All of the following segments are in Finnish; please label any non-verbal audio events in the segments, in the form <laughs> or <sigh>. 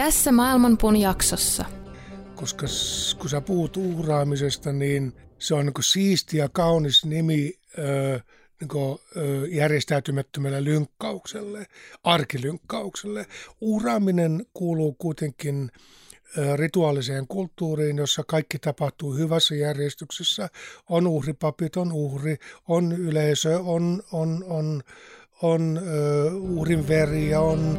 Tässä Maailmanpuun jaksossa. Koska kun sä puhut uhraamisesta, niin se on niin siisti ja kaunis nimi ö, niin järjestäytymättömälle lynkkaukselle, arkilynkkaukselle. Uhraaminen kuuluu kuitenkin rituaaliseen kulttuuriin, jossa kaikki tapahtuu hyvässä järjestyksessä. On uhripapit, on uhri, on yleisö, on, on, on, on uh, uhrin veri ja on...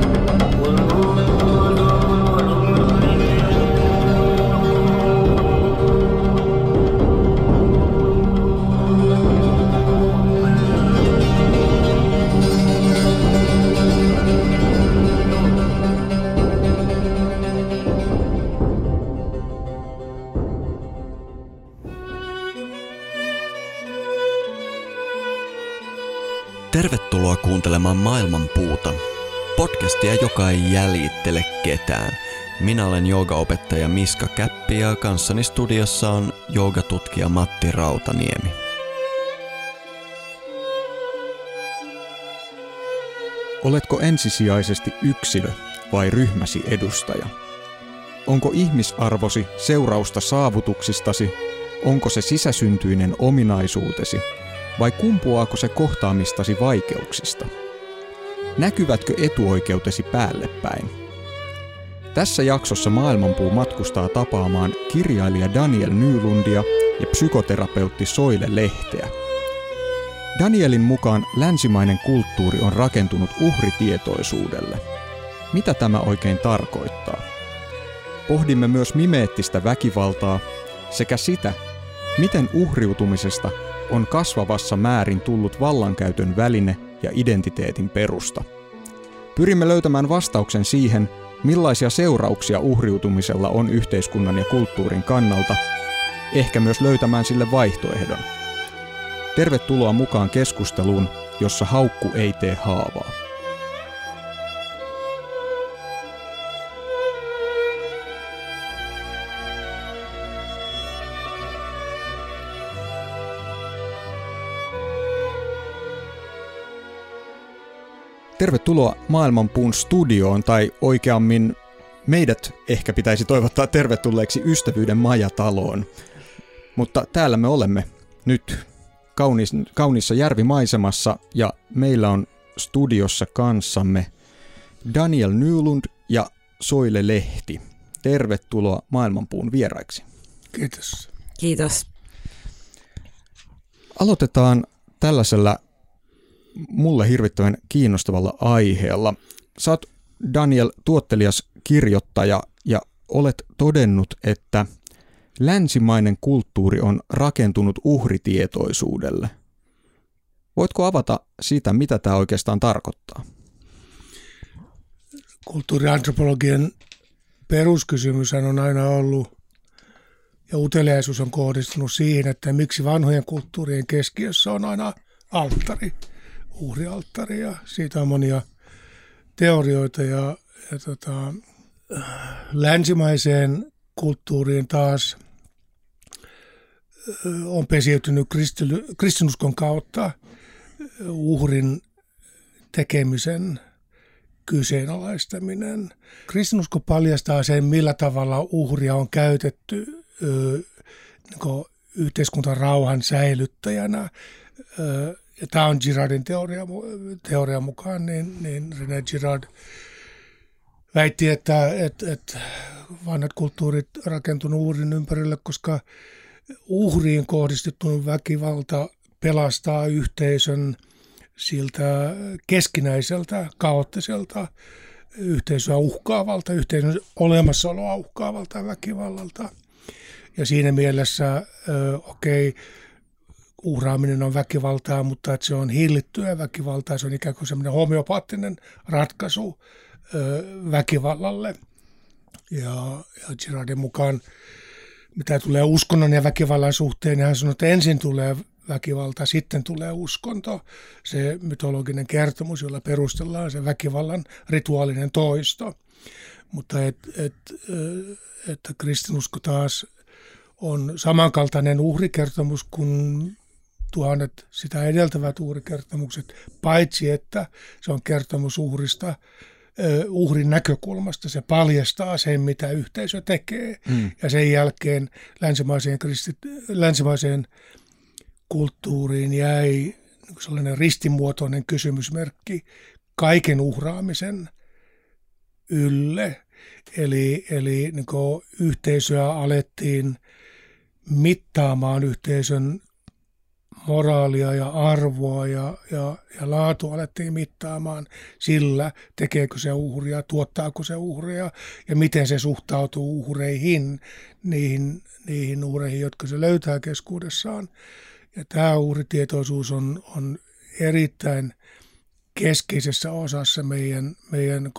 Tervetuloa kuuntelemaan Maailman puuta. Podcastia, joka ei jäljittele ketään. Minä olen joogaopettaja Miska Käppi ja kanssani studiossa on joogatutkija Matti Rautaniemi. Oletko ensisijaisesti yksilö vai ryhmäsi edustaja? Onko ihmisarvosi seurausta saavutuksistasi? Onko se sisäsyntyinen ominaisuutesi – vai kumpuaako se kohtaamistasi vaikeuksista? Näkyvätkö etuoikeutesi päälle päin? Tässä jaksossa Maailmanpuu matkustaa tapaamaan kirjailija Daniel Nylundia ja psykoterapeutti Soile Lehteä. Danielin mukaan länsimainen kulttuuri on rakentunut uhritietoisuudelle. Mitä tämä oikein tarkoittaa? Pohdimme myös mimeettistä väkivaltaa sekä sitä, miten uhriutumisesta on kasvavassa määrin tullut vallankäytön väline ja identiteetin perusta. Pyrimme löytämään vastauksen siihen, millaisia seurauksia uhriutumisella on yhteiskunnan ja kulttuurin kannalta, ehkä myös löytämään sille vaihtoehdon. Tervetuloa mukaan keskusteluun, jossa haukku ei tee haavaa. Tervetuloa Maailmanpuun studioon, tai oikeammin meidät ehkä pitäisi toivottaa tervetulleeksi Ystävyyden majataloon. Mutta täällä me olemme nyt kaunis, kaunissa järvimaisemassa ja meillä on studiossa kanssamme Daniel Nylund ja Soile Lehti. Tervetuloa Maailmanpuun vieraiksi. Kiitos. Kiitos. Aloitetaan tällaisella mulle hirvittävän kiinnostavalla aiheella. Oot Daniel tuottelias kirjoittaja ja olet todennut, että länsimainen kulttuuri on rakentunut uhritietoisuudelle. Voitko avata sitä, mitä tämä oikeastaan tarkoittaa? Kulttuuriantropologian peruskysymys on aina ollut, ja uteliaisuus on kohdistunut siihen, että miksi vanhojen kulttuurien keskiössä on aina alttari – uhrialttari ja siitä on monia teorioita ja, ja tota, länsimaiseen kulttuuriin taas on pesiytynyt kristinuskon kautta uhrin tekemisen kyseenalaistaminen. Kristinusko paljastaa sen, millä tavalla uhria on käytetty niin yhteiskuntarauhan säilyttäjänä ja tämä on Girardin teoria, teoria mukaan, niin, niin René Girard väitti, että, että, että vanhat kulttuurit rakentunut uhrin ympärille, koska uhriin kohdistettu väkivalta pelastaa yhteisön siltä keskinäiseltä, kaoottiselta, yhteisöä uhkaavalta, yhteisön olemassaoloa uhkaavalta väkivallalta. Ja siinä mielessä, okei, okay, uhraaminen on väkivaltaa, mutta että se on hillittyä väkivaltaa. Se on ikään kuin semmoinen homeopaattinen ratkaisu väkivallalle. Ja, ja Girardin mukaan, mitä tulee uskonnon ja väkivallan suhteen, niin hän sanoi, että ensin tulee väkivalta, sitten tulee uskonto, se mytologinen kertomus, jolla perustellaan se väkivallan rituaalinen toisto. Mutta et, et, että kristinusko taas on samankaltainen uhrikertomus kuin tuhannet sitä edeltävät uhrikertomukset, paitsi että se on kertomus uhrista, uhrin näkökulmasta. Se paljastaa sen, mitä yhteisö tekee. Mm. Ja sen jälkeen länsimaiseen, kristit, länsimaiseen kulttuuriin jäi sellainen ristimuotoinen kysymysmerkki kaiken uhraamisen ylle. Eli, eli niin yhteisöä alettiin mittaamaan yhteisön moraalia ja arvoa ja, ja, ja laatu alettiin mittaamaan sillä, tekeekö se uhria, tuottaako se uhria ja miten se suhtautuu uhreihin, niihin, niihin uhreihin, jotka se löytää keskuudessaan. Ja tämä uhritietoisuus on, on erittäin keskeisessä osassa meidän, meidän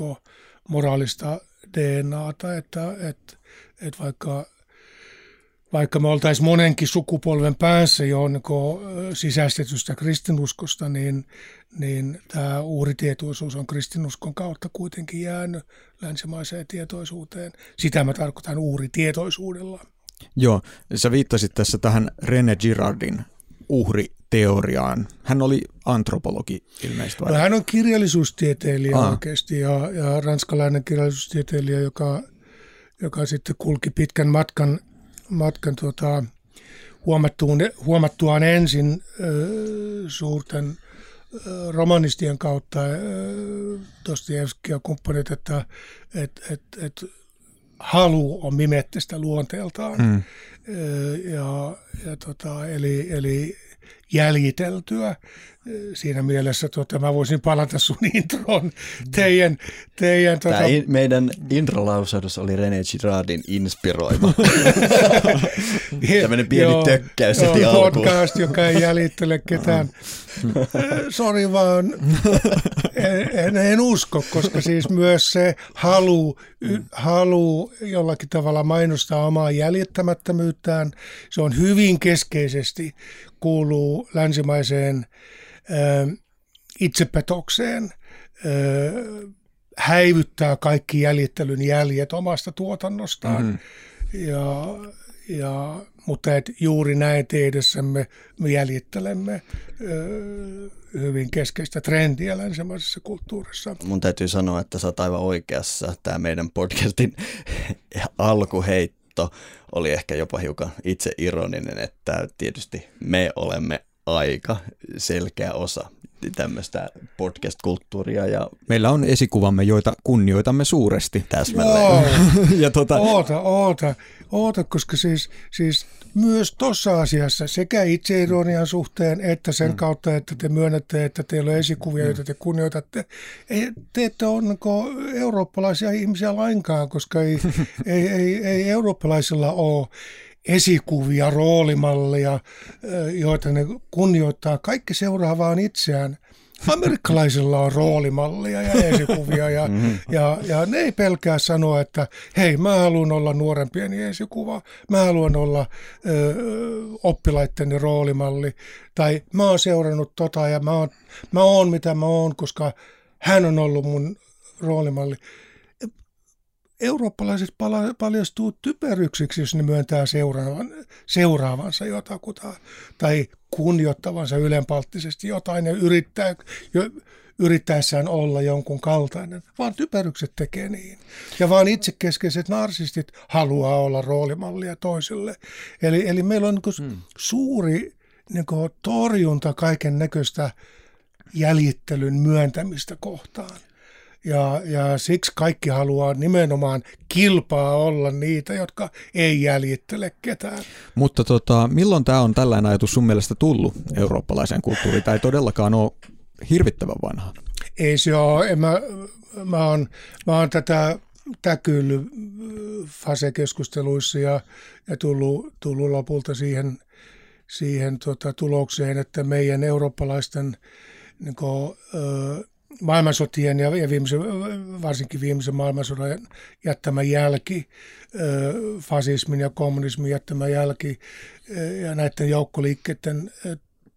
moraalista DNAta, että, että, että vaikka vaikka me oltaisiin monenkin sukupolven päässä jo niin sisäistetystä kristinuskosta, niin, niin tämä uhritietoisuus on kristinuskon kautta kuitenkin jäänyt länsimaiseen tietoisuuteen. Sitä mä tarkoitan uhritietoisuudella. Joo, sä viittasit tässä tähän René Girardin uhriteoriaan. Hän oli antropologi ilmeisesti. No, hän on kirjallisuustieteilijä Aa. oikeasti ja, ja ranskalainen kirjallisuustieteilijä, joka, joka sitten kulki pitkän matkan matkan tota, huomattuun, huomattuaan ensin ö, suurten ö, romanistien kautta ja kumppanit, että et, et, et, halu on mimettistä luonteeltaan. Mm. Ja, ja tota, eli, eli jäljiteltyä. Siinä mielessä tota, mä voisin palata sun <laughs> introon. Teidän, teidän, tota... Tämä in, meidän introlausahdus oli René Girardin inspiroima. <laughs> Tämmöinen pieni joo, tökkäys joo, podcast, joka ei jäljittele ketään. <laughs> Sori vaan, en, en, en, usko, koska siis myös se halu, halu jollakin tavalla mainostaa omaa jäljittämättömyyttään, se on hyvin keskeisesti kuuluu länsimaiseen ö, itsepetokseen, ö, häivyttää kaikki jäljittelyn jäljet omasta tuotannostaan. Mm-hmm. Ja, ja, mutta et juuri näin tehdessämme me jäljittelemme ö, hyvin keskeistä trendiä länsimaisessa kulttuurissa. Mun täytyy sanoa, että sä oot aivan oikeassa. Tämä meidän podcastin <laughs> alkuheitto oli ehkä jopa hiukan itse ironinen, että tietysti me olemme aika selkeä osa tämmöistä podcast-kulttuuria. Ja... Meillä on esikuvamme, joita kunnioitamme suuresti. Täsmälleen. <laughs> ja tota... Oota, oota, oota, koska siis, siis myös tuossa asiassa sekä itseironian suhteen että sen mm. kautta, että te myönnätte, että teillä on esikuvia, mm. joita te kunnioitatte. Ei, te ette ole niin eurooppalaisia ihmisiä lainkaan, koska ei, <laughs> ei, ei, ei eurooppalaisilla ole esikuvia, roolimalleja, joita ne kunnioittaa. Kaikki seuraa vaan itseään. Amerikkalaisilla on roolimallia ja esikuvia ja, mm-hmm. <laughs> ja, ja ne ei pelkää sanoa, että hei mä haluan olla nuorempien esikuva, mä haluan olla ö, oppilaitteni roolimalli. Tai mä oon seurannut tota ja mä oon, mä oon mitä mä oon, koska hän on ollut mun roolimalli. Eurooppalaiset paljastuu typeryksiksi, jos ne myöntää seuraavan, seuraavansa jotakuta. Tai kunnioittavansa ylenpalttisesti jotain ja yrittää, jo, yrittäessään olla jonkun kaltainen, vaan typerykset tekee niin. Ja vaan itsekeskeiset narsistit haluaa olla roolimallia toiselle. Eli, eli meillä on niin hmm. suuri niin torjunta kaiken näköistä jäljittelyn myöntämistä kohtaan. Ja, ja siksi kaikki haluaa nimenomaan kilpaa olla niitä, jotka ei jäljittele ketään. Mutta tota, milloin tämä on tällainen ajatus sun mielestä tullut eurooppalaiseen kulttuuriin? Tämä ei todellakaan ole hirvittävän vanha. Ei se ole. Mä, mä, oon, mä oon tätä täkyillyt fasekeskusteluissa ja, ja tullut, tullut lopulta siihen, siihen tota, tulokseen, että meidän eurooppalaisten niin kuin, ö, maailmansotien ja, viimeisen, varsinkin viimeisen maailmansodan jättämä jälki, fasismin ja kommunismin jättämä jälki ja näiden joukkoliikkeiden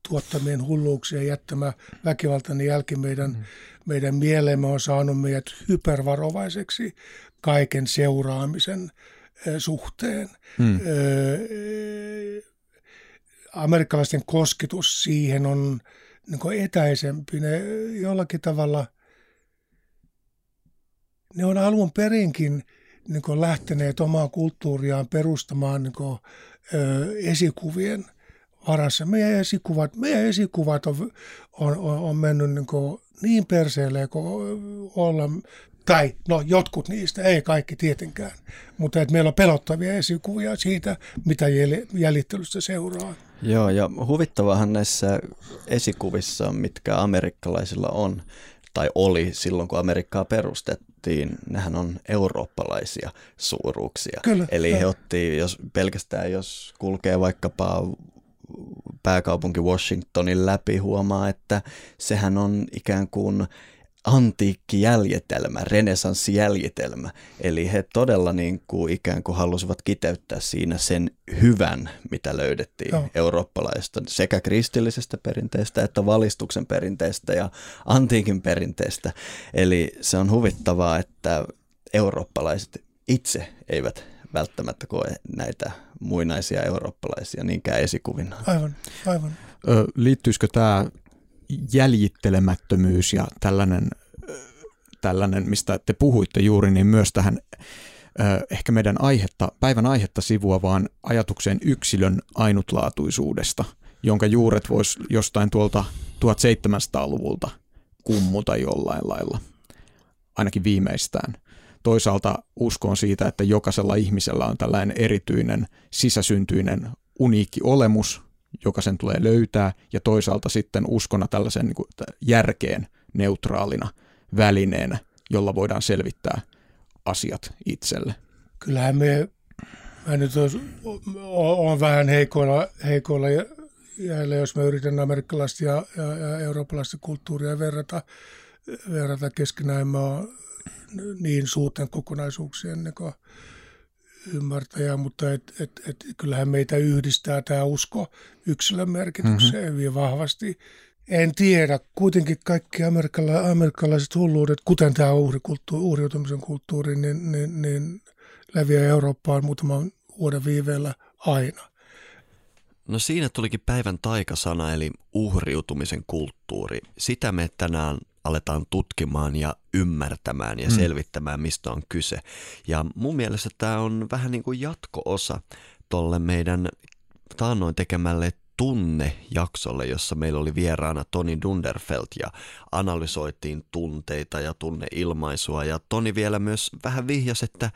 tuottamien hulluuksien jättämä väkivaltainen jälki meidän, mm. meidän mieleemme on saanut meidät hypervarovaiseksi kaiken seuraamisen suhteen. Mm. Amerikkalaisten kosketus siihen on niin etäisempi. Ne jollakin tavalla, ne on alun perinkin niin lähteneet omaa kulttuuriaan perustamaan niin kuin, ö, esikuvien varassa. Meidän esikuvat, meidän esikuvat on, on, on, on mennyt niin, kuin niin perseelle kuin olla, tai no jotkut niistä, ei kaikki tietenkään, mutta että meillä on pelottavia esikuvia siitä, mitä jäljittelystä seuraa. Joo, ja huvittavahan näissä esikuvissa, mitkä amerikkalaisilla on, tai oli silloin, kun Amerikkaa perustettiin, nehän on eurooppalaisia suuruuksia. Kyllä, Eli he otti, jos pelkästään jos kulkee vaikkapa pääkaupunki Washingtonin läpi, huomaa, että sehän on ikään kuin antiikkijäljitelmä, renesanssijäljitelmä. Eli he todella niin kuin ikään kuin halusivat kiteyttää siinä sen hyvän, mitä löydettiin Joo. eurooppalaista sekä kristillisestä perinteestä että valistuksen perinteestä ja antiikin perinteestä. Eli se on huvittavaa, että eurooppalaiset itse eivät välttämättä koe näitä muinaisia eurooppalaisia niinkään esikuvina. Aivan, aivan. Ö, liittyisikö tämä jäljittelemättömyys ja tällainen, tällainen, mistä te puhuitte juuri, niin myös tähän ehkä meidän aihetta, päivän aihetta sivuavaan ajatukseen yksilön ainutlaatuisuudesta, jonka juuret voisi jostain tuolta 1700-luvulta kummuta jollain lailla, ainakin viimeistään. Toisaalta uskon siitä, että jokaisella ihmisellä on tällainen erityinen sisäsyntyinen uniikki olemus, joka sen tulee löytää, ja toisaalta sitten uskona tällaisen niin kuin järkeen neutraalina välineenä, jolla voidaan selvittää asiat itselle. Kyllähän me, mä nyt olen vähän heikoilla, heikoilla jäillä, jos mä yritän amerikkalaista ja, ja, ja eurooppalaista kulttuuria verrata, verrata keskenään. Mä oon niin suurten kokonaisuuksien niin ymmärtäjä, mutta et, et, et, kyllähän meitä yhdistää tämä usko yksilön merkitykseen mm-hmm. hyvin vahvasti. En tiedä, kuitenkin kaikki amerikkala- amerikkalaiset hulluudet, kuten tämä uhrikulttuuri, uhriutumisen kulttuuri, niin, niin, niin leviää Eurooppaan muutaman vuoden viiveellä aina. No siinä tulikin päivän taikasana eli uhriutumisen kulttuuri. Sitä me tänään aletaan tutkimaan ja ymmärtämään ja mm. selvittämään, mistä on kyse. Ja mun mielestä tämä on vähän niin kuin jatko-osa tolle meidän taannoin tekemälle tunnejaksolle, jossa meillä oli vieraana Toni Dunderfeld ja analysoitiin tunteita ja tunneilmaisua. Ja Toni vielä myös vähän vihjasi, että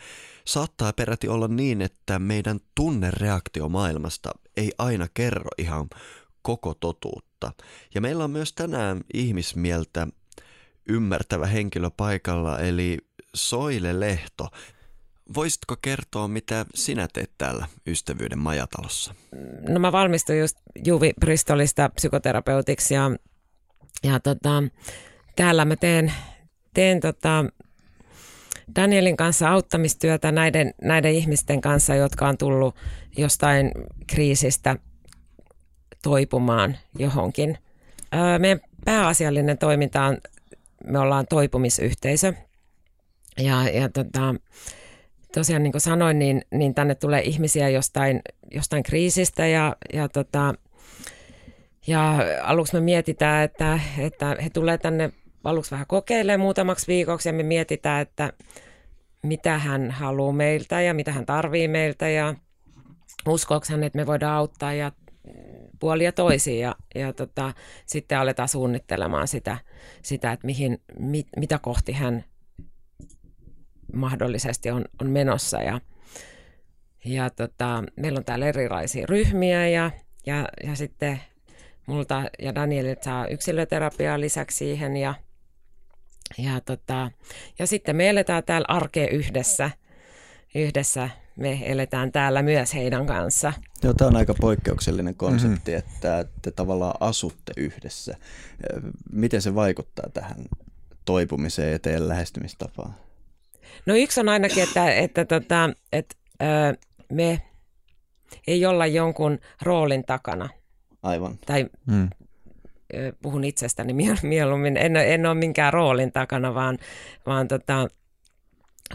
saattaa peräti olla niin, että meidän tunnereaktio maailmasta ei aina kerro ihan koko totuutta. Ja meillä on myös tänään ihmismieltä ymmärtävä henkilö paikalla, eli Soile Lehto. Voisitko kertoa, mitä sinä teet täällä Ystävyyden majatalossa? No mä valmistuin just Juvi Bristolista psykoterapeutiksi ja, ja tota, täällä mä teen, teen tota Danielin kanssa auttamistyötä näiden, näiden ihmisten kanssa, jotka on tullut jostain kriisistä toipumaan johonkin. meidän pääasiallinen toiminta on me ollaan toipumisyhteisö. Ja, ja tota, tosiaan niin kuin sanoin, niin, niin tänne tulee ihmisiä jostain, jostain kriisistä ja, ja, tota, ja aluksi me mietitään, että, että he tulee tänne aluksi vähän kokeilemaan muutamaksi viikoksi ja me mietitään, että mitä hän haluaa meiltä ja mitä hän tarvii meiltä ja uskoako hän, että me voidaan auttaa ja puolia toisiin ja, ja tota, sitten aletaan suunnittelemaan sitä, sitä että mihin, mit, mitä kohti hän mahdollisesti on, on menossa. Ja, ja tota, meillä on täällä erilaisia ryhmiä ja, ja, ja sitten multa ja Danielilta saa yksilöterapiaa lisäksi siihen ja, ja, tota, ja sitten me eletään täällä arkea yhdessä, yhdessä me eletään täällä myös heidän kanssa. Joo, tämä on aika poikkeuksellinen konsepti, mm-hmm. että te tavallaan asutte yhdessä. Miten se vaikuttaa tähän toipumisen eteen lähestymistapaa? No yksi on ainakin, että, että, tota, että, että me ei olla jonkun roolin takana. Aivan. Tai mm. puhun itsestäni mieluummin, en, en ole minkään roolin takana, vaan, vaan, tota,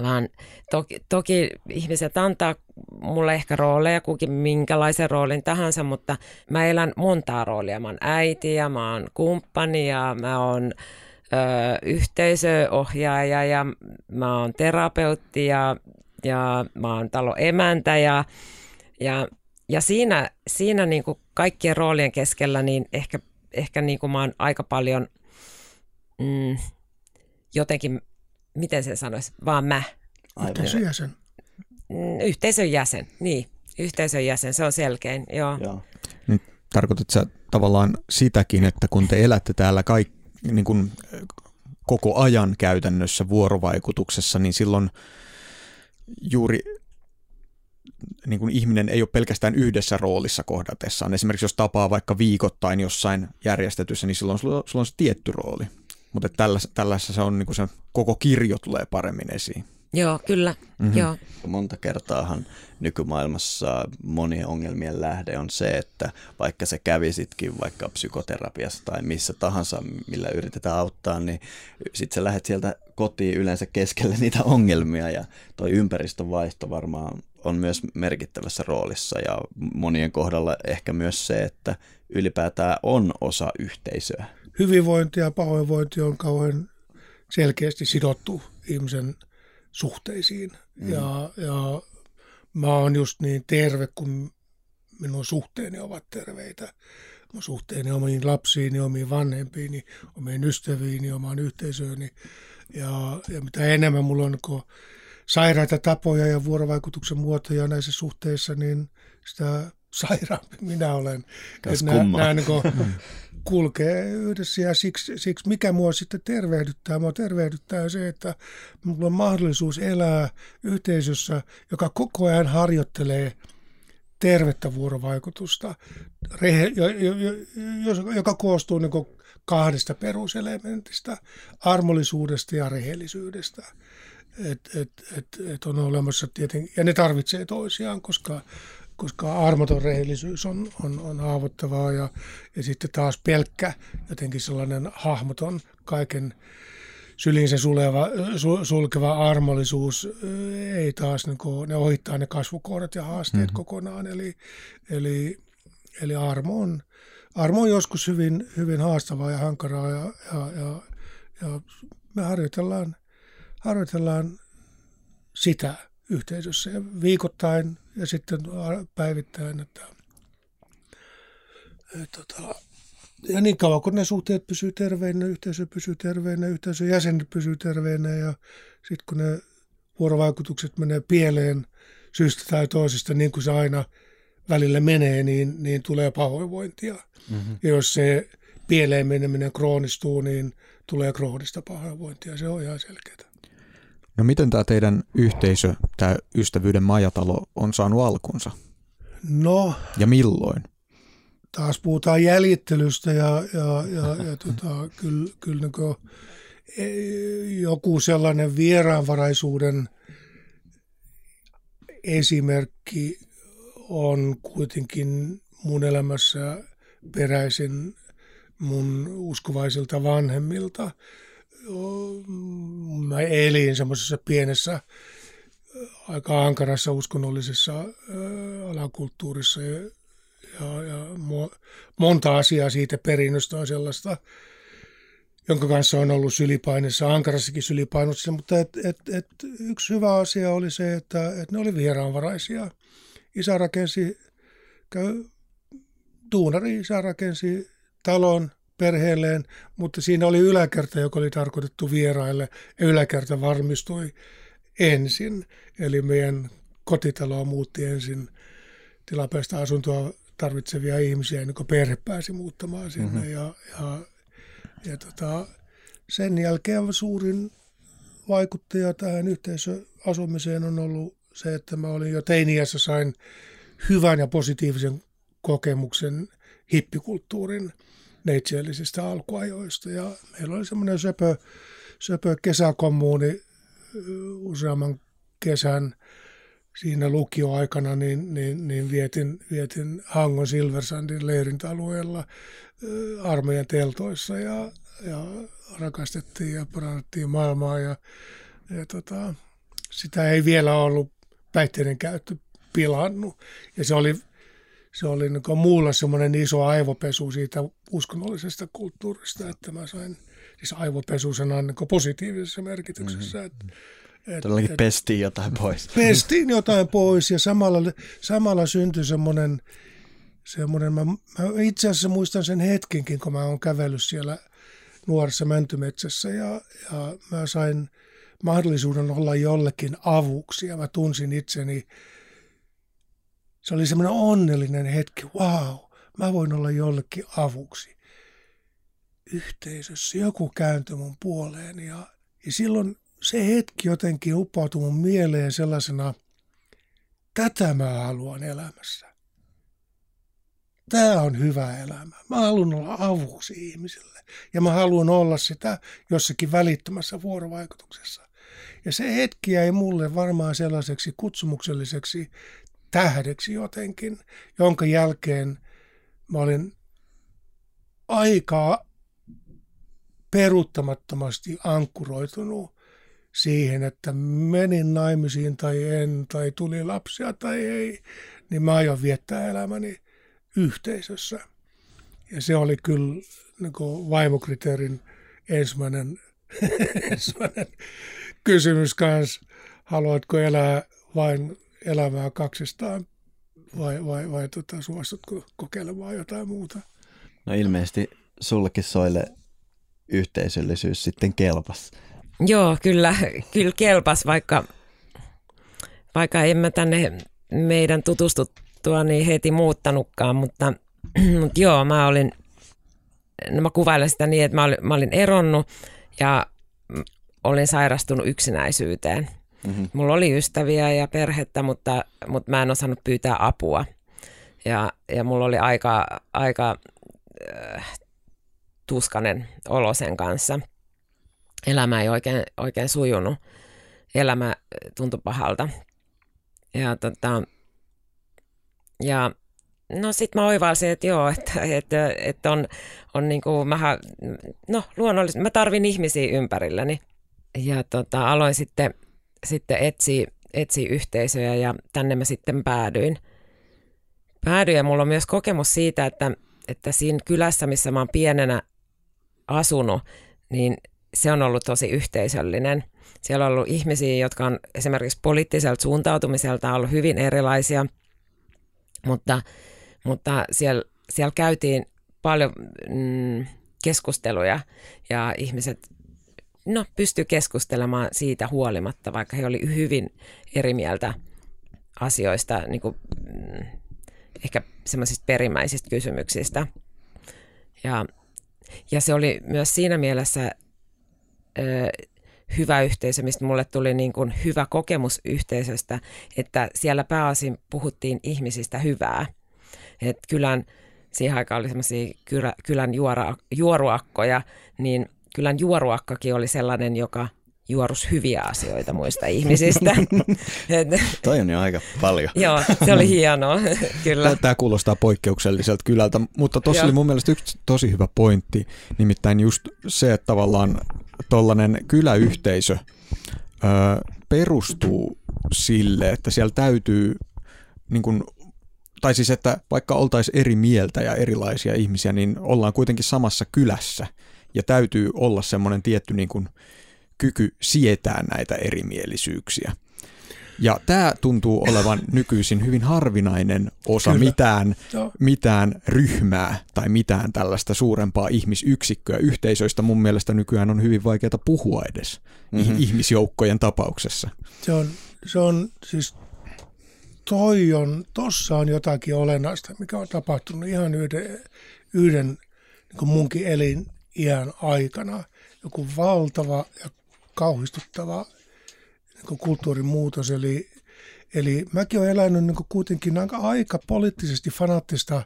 vaan toki, toki ihmiset antaa mulle ehkä rooleja, kukin minkälaisen roolin tahansa, mutta mä elän montaa roolia. Mä oon äiti ja mä oon kumppani ja mä oon ö, yhteisöohjaaja ja mä oon terapeutti ja, ja mä oon talo emäntä ja, ja, ja siinä, siinä niin kuin kaikkien roolien keskellä niin ehkä, ehkä niin kuin mä oon aika paljon mm, jotenkin, miten se sanoisi, vaan mä. Yhteisön jäsen. Mm, yhteisön jäsen, niin. Yhteisön jäsen, se on selkein, joo. joo. Niin, tarkoitatko sä tavallaan sitäkin, että kun te elätte täällä kaikki, niin kuin koko ajan käytännössä vuorovaikutuksessa, niin silloin juuri niin kuin ihminen ei ole pelkästään yhdessä roolissa kohdatessaan. Esimerkiksi jos tapaa vaikka viikoittain jossain järjestetyssä, niin silloin sulla on se tietty rooli. Mutta tällaisessa, tällaisessa se on niin kuin se koko kirjo tulee paremmin esiin. Joo, kyllä. Mm-hmm. Joo. Monta kertaahan nykymaailmassa monien ongelmien lähde on se, että vaikka se kävisitkin vaikka psykoterapiassa tai missä tahansa, millä yritetään auttaa, niin sitten sä lähdet sieltä kotiin yleensä keskelle niitä ongelmia ja toi ympäristön vaihto varmaan on myös merkittävässä roolissa ja monien kohdalla ehkä myös se, että ylipäätään on osa yhteisöä. Hyvinvointi ja pahoinvointi on kauhean selkeästi sidottu ihmisen suhteisiin. Mm. Ja, ja mä oon just niin terve, kun minun suhteeni ovat terveitä. Mun suhteeni omiin lapsiini, omiin vanhempiini, omiin ystäviini, omaan yhteisööni. Ja, ja mitä enemmän mulla on sairaita tapoja ja vuorovaikutuksen muotoja näissä suhteissa, niin sitä sairaampi minä olen. Nämä, nämä niin kulkee yhdessä ja siksi, siksi mikä mua sitten tervehdyttää, mua tervehdyttää se, että mulla on mahdollisuus elää yhteisössä, joka koko ajan harjoittelee tervettä vuorovaikutusta, joka koostuu niin kahdesta peruselementistä, armollisuudesta ja rehellisyydestä. Et, et, et, et on olemassa tietenkin, ja ne tarvitsee toisiaan, koska koska armoton rehellisyys on, on, on haavoittavaa ja, ja sitten taas pelkkä jotenkin sellainen hahmoton kaiken sylinsä suleva, su, sulkeva armollisuus ei taas, niin kuin, ne ohittaa ne kasvukohdat ja haasteet mm-hmm. kokonaan. Eli, eli, eli armo, on, armo on joskus hyvin, hyvin haastavaa ja hankaraa ja, ja, ja, ja me harjoitellaan, harjoitellaan sitä yhteisössä ja viikoittain ja sitten päivittäin, että, että, että ja niin kauan kun ne suhteet pysyy terveinä, yhteisö pysyy terveinä, yhteisön jäsenet pysyy terveinä ja sitten kun ne vuorovaikutukset menee pieleen syystä tai toisesta, niin kuin se aina välillä menee, niin, niin tulee pahoinvointia. Mm-hmm. Ja jos se pieleen meneminen kroonistuu, niin tulee kroonista pahoinvointia. Se on ihan selkeää. No miten tämä teidän yhteisö, tämä Ystävyyden majatalo, on saanut alkunsa? No. Ja milloin? Taas puhutaan jäljittelystä ja, ja, ja, ja <laughs> tota, kyllä, kyllä niin joku sellainen vieraanvaraisuuden esimerkki on kuitenkin mun elämässä peräisin mun uskovaisilta vanhemmilta – mä elin semmoisessa pienessä aika ankarassa uskonnollisessa alakulttuurissa ja, ja, ja monta asiaa siitä perinnöstä on sellaista, jonka kanssa on ollut sylipaineessa, ankarassakin sylipainossa, mutta et, et, et yksi hyvä asia oli se, että et ne oli vieraanvaraisia. Isä rakensi, käy, duunari isä rakensi talon, perheelleen, mutta siinä oli yläkerta, joka oli tarkoitettu vieraille, ja yläkerta varmistui ensin. Eli meidän kotitaloa muutti ensin tilapäistä asuntoa tarvitsevia ihmisiä, ennen kuin perhe pääsi muuttamaan sinne. Mm-hmm. Ja, ja, ja tota, sen jälkeen suurin vaikuttaja tähän yhteisöasumiseen on ollut se, että mä olin jo teiniässä sain hyvän ja positiivisen kokemuksen hippikulttuurin – neitseellisistä alkuajoista. Ja meillä oli semmoinen söpö, söpö kesäkommuuni useamman kesän siinä lukioaikana, niin, niin, niin vietin, vietin Hangon Silversandin leirintäalueella armeijan teltoissa ja, ja rakastettiin ja parannettiin maailmaa ja, ja tota, sitä ei vielä ollut päihteiden käyttö pilannut. Ja se oli, se oli niin muulla semmoinen iso aivopesu siitä uskonnollisesta kulttuurista, että mä sain siis aivopesu sanan niin positiivisessa merkityksessä. Mm-hmm. Että, et, Todellakin et, pestiin jotain pois. Pestiin jotain pois ja samalla, samalla syntyi semmoinen, semmoinen mä, mä itse asiassa muistan sen hetkenkin, kun mä oon kävellyt siellä nuoressa mäntymetsässä ja, ja mä sain mahdollisuuden olla jollekin avuksi ja mä tunsin itseni se oli semmoinen onnellinen hetki, wow, mä voin olla jollekin avuksi. Yhteisössä joku kääntyi mun puoleen ja, ja silloin se hetki jotenkin upautui mun mieleen sellaisena, tätä mä haluan elämässä. Tämä on hyvä elämä. Mä haluan olla avuksi ihmisille ja mä haluan olla sitä jossakin välittömässä vuorovaikutuksessa. Ja se hetki jäi mulle varmaan sellaiseksi kutsumukselliseksi tähdeksi jotenkin, jonka jälkeen mä olin aika peruuttamattomasti ankkuroitunut siihen, että menin naimisiin tai en, tai tuli lapsia tai ei, niin mä aion viettää elämäni yhteisössä. Ja se oli kyllä niin vaimokriteerin ensimmäinen, <laughs> ensimmäinen kysymys kanssa. Haluatko elää vain elämää kaksistaan vai, vai, vai tota, suostutko kokeilemaan jotain muuta? No ilmeisesti sullekin soille yhteisöllisyys sitten kelpas. Joo, kyllä, kyllä kelpas, vaikka, vaikka en mä tänne meidän tutustuttua niin heti muuttanutkaan, mutta, <clears throat> mutta joo, mä olin, no mä kuvailen sitä niin, että mä olin, mä olin eronnut ja olin sairastunut yksinäisyyteen – Mm-hmm. Mulla oli ystäviä ja perhettä, mutta, mutta mä en osannut pyytää apua. Ja, ja mulla oli aika, aika äh, tuskanen olo sen kanssa. Elämä ei oikein, oikein sujunut. Elämä tuntui pahalta. Ja, tota, ja no sit mä oivalsin, että joo, että, että, että on, on niinku, mä, no luonnollisesti, mä tarvin ihmisiä ympärilläni. Ja tota, aloin sitten sitten etsi, etsi yhteisöjä ja tänne mä sitten päädyin. Päädyin ja mulla on myös kokemus siitä, että, että siinä kylässä, missä mä oon pienenä asunut, niin se on ollut tosi yhteisöllinen. Siellä on ollut ihmisiä, jotka on esimerkiksi poliittiselta suuntautumiselta ollut hyvin erilaisia, mutta, mutta siellä, siellä käytiin paljon mm, keskusteluja ja ihmiset no, pystyi keskustelemaan siitä huolimatta, vaikka he oli hyvin eri mieltä asioista, niin kuin, mm, ehkä semmoisista perimmäisistä kysymyksistä. Ja, ja se oli myös siinä mielessä ö, hyvä yhteisö, mistä mulle tuli niin kuin hyvä kokemus yhteisöstä, että siellä pääosin puhuttiin ihmisistä hyvää. Et kylän, siihen aikaan oli semmoisia kylän juora, juoruakkoja, niin kylän juoruakkakin oli sellainen, joka juorus hyviä asioita muista ihmisistä. <laughs> Toi on jo aika paljon. <laughs> Joo, se oli hienoa, <laughs> kyllä. Tämä kuulostaa poikkeukselliselta kylältä, mutta tuossa oli mun mielestä yksi tosi hyvä pointti, nimittäin just se, että tavallaan tuollainen kyläyhteisö ö, perustuu sille, että siellä täytyy niin kuin tai siis, että vaikka oltaisiin eri mieltä ja erilaisia ihmisiä, niin ollaan kuitenkin samassa kylässä ja täytyy olla semmoinen tietty niin kuin kyky sietää näitä erimielisyyksiä. Ja tämä tuntuu olevan <laughs> nykyisin hyvin harvinainen osa Kyllä. mitään, mitään ryhmää tai mitään tällaista suurempaa ihmisyksikköä. Yhteisöistä mun mielestä nykyään on hyvin vaikeaa puhua edes mm-hmm. ihmisjoukkojen tapauksessa. Se on, se on siis toi on, tossa on jotakin olennaista, mikä on tapahtunut ihan yhden, yhden niin munkin elin, iän aikana joku valtava ja kauhistuttava niin kulttuurin muutos. Eli, eli mäkin olen elänyt niin kuitenkin aika, aika poliittisesti fanaattista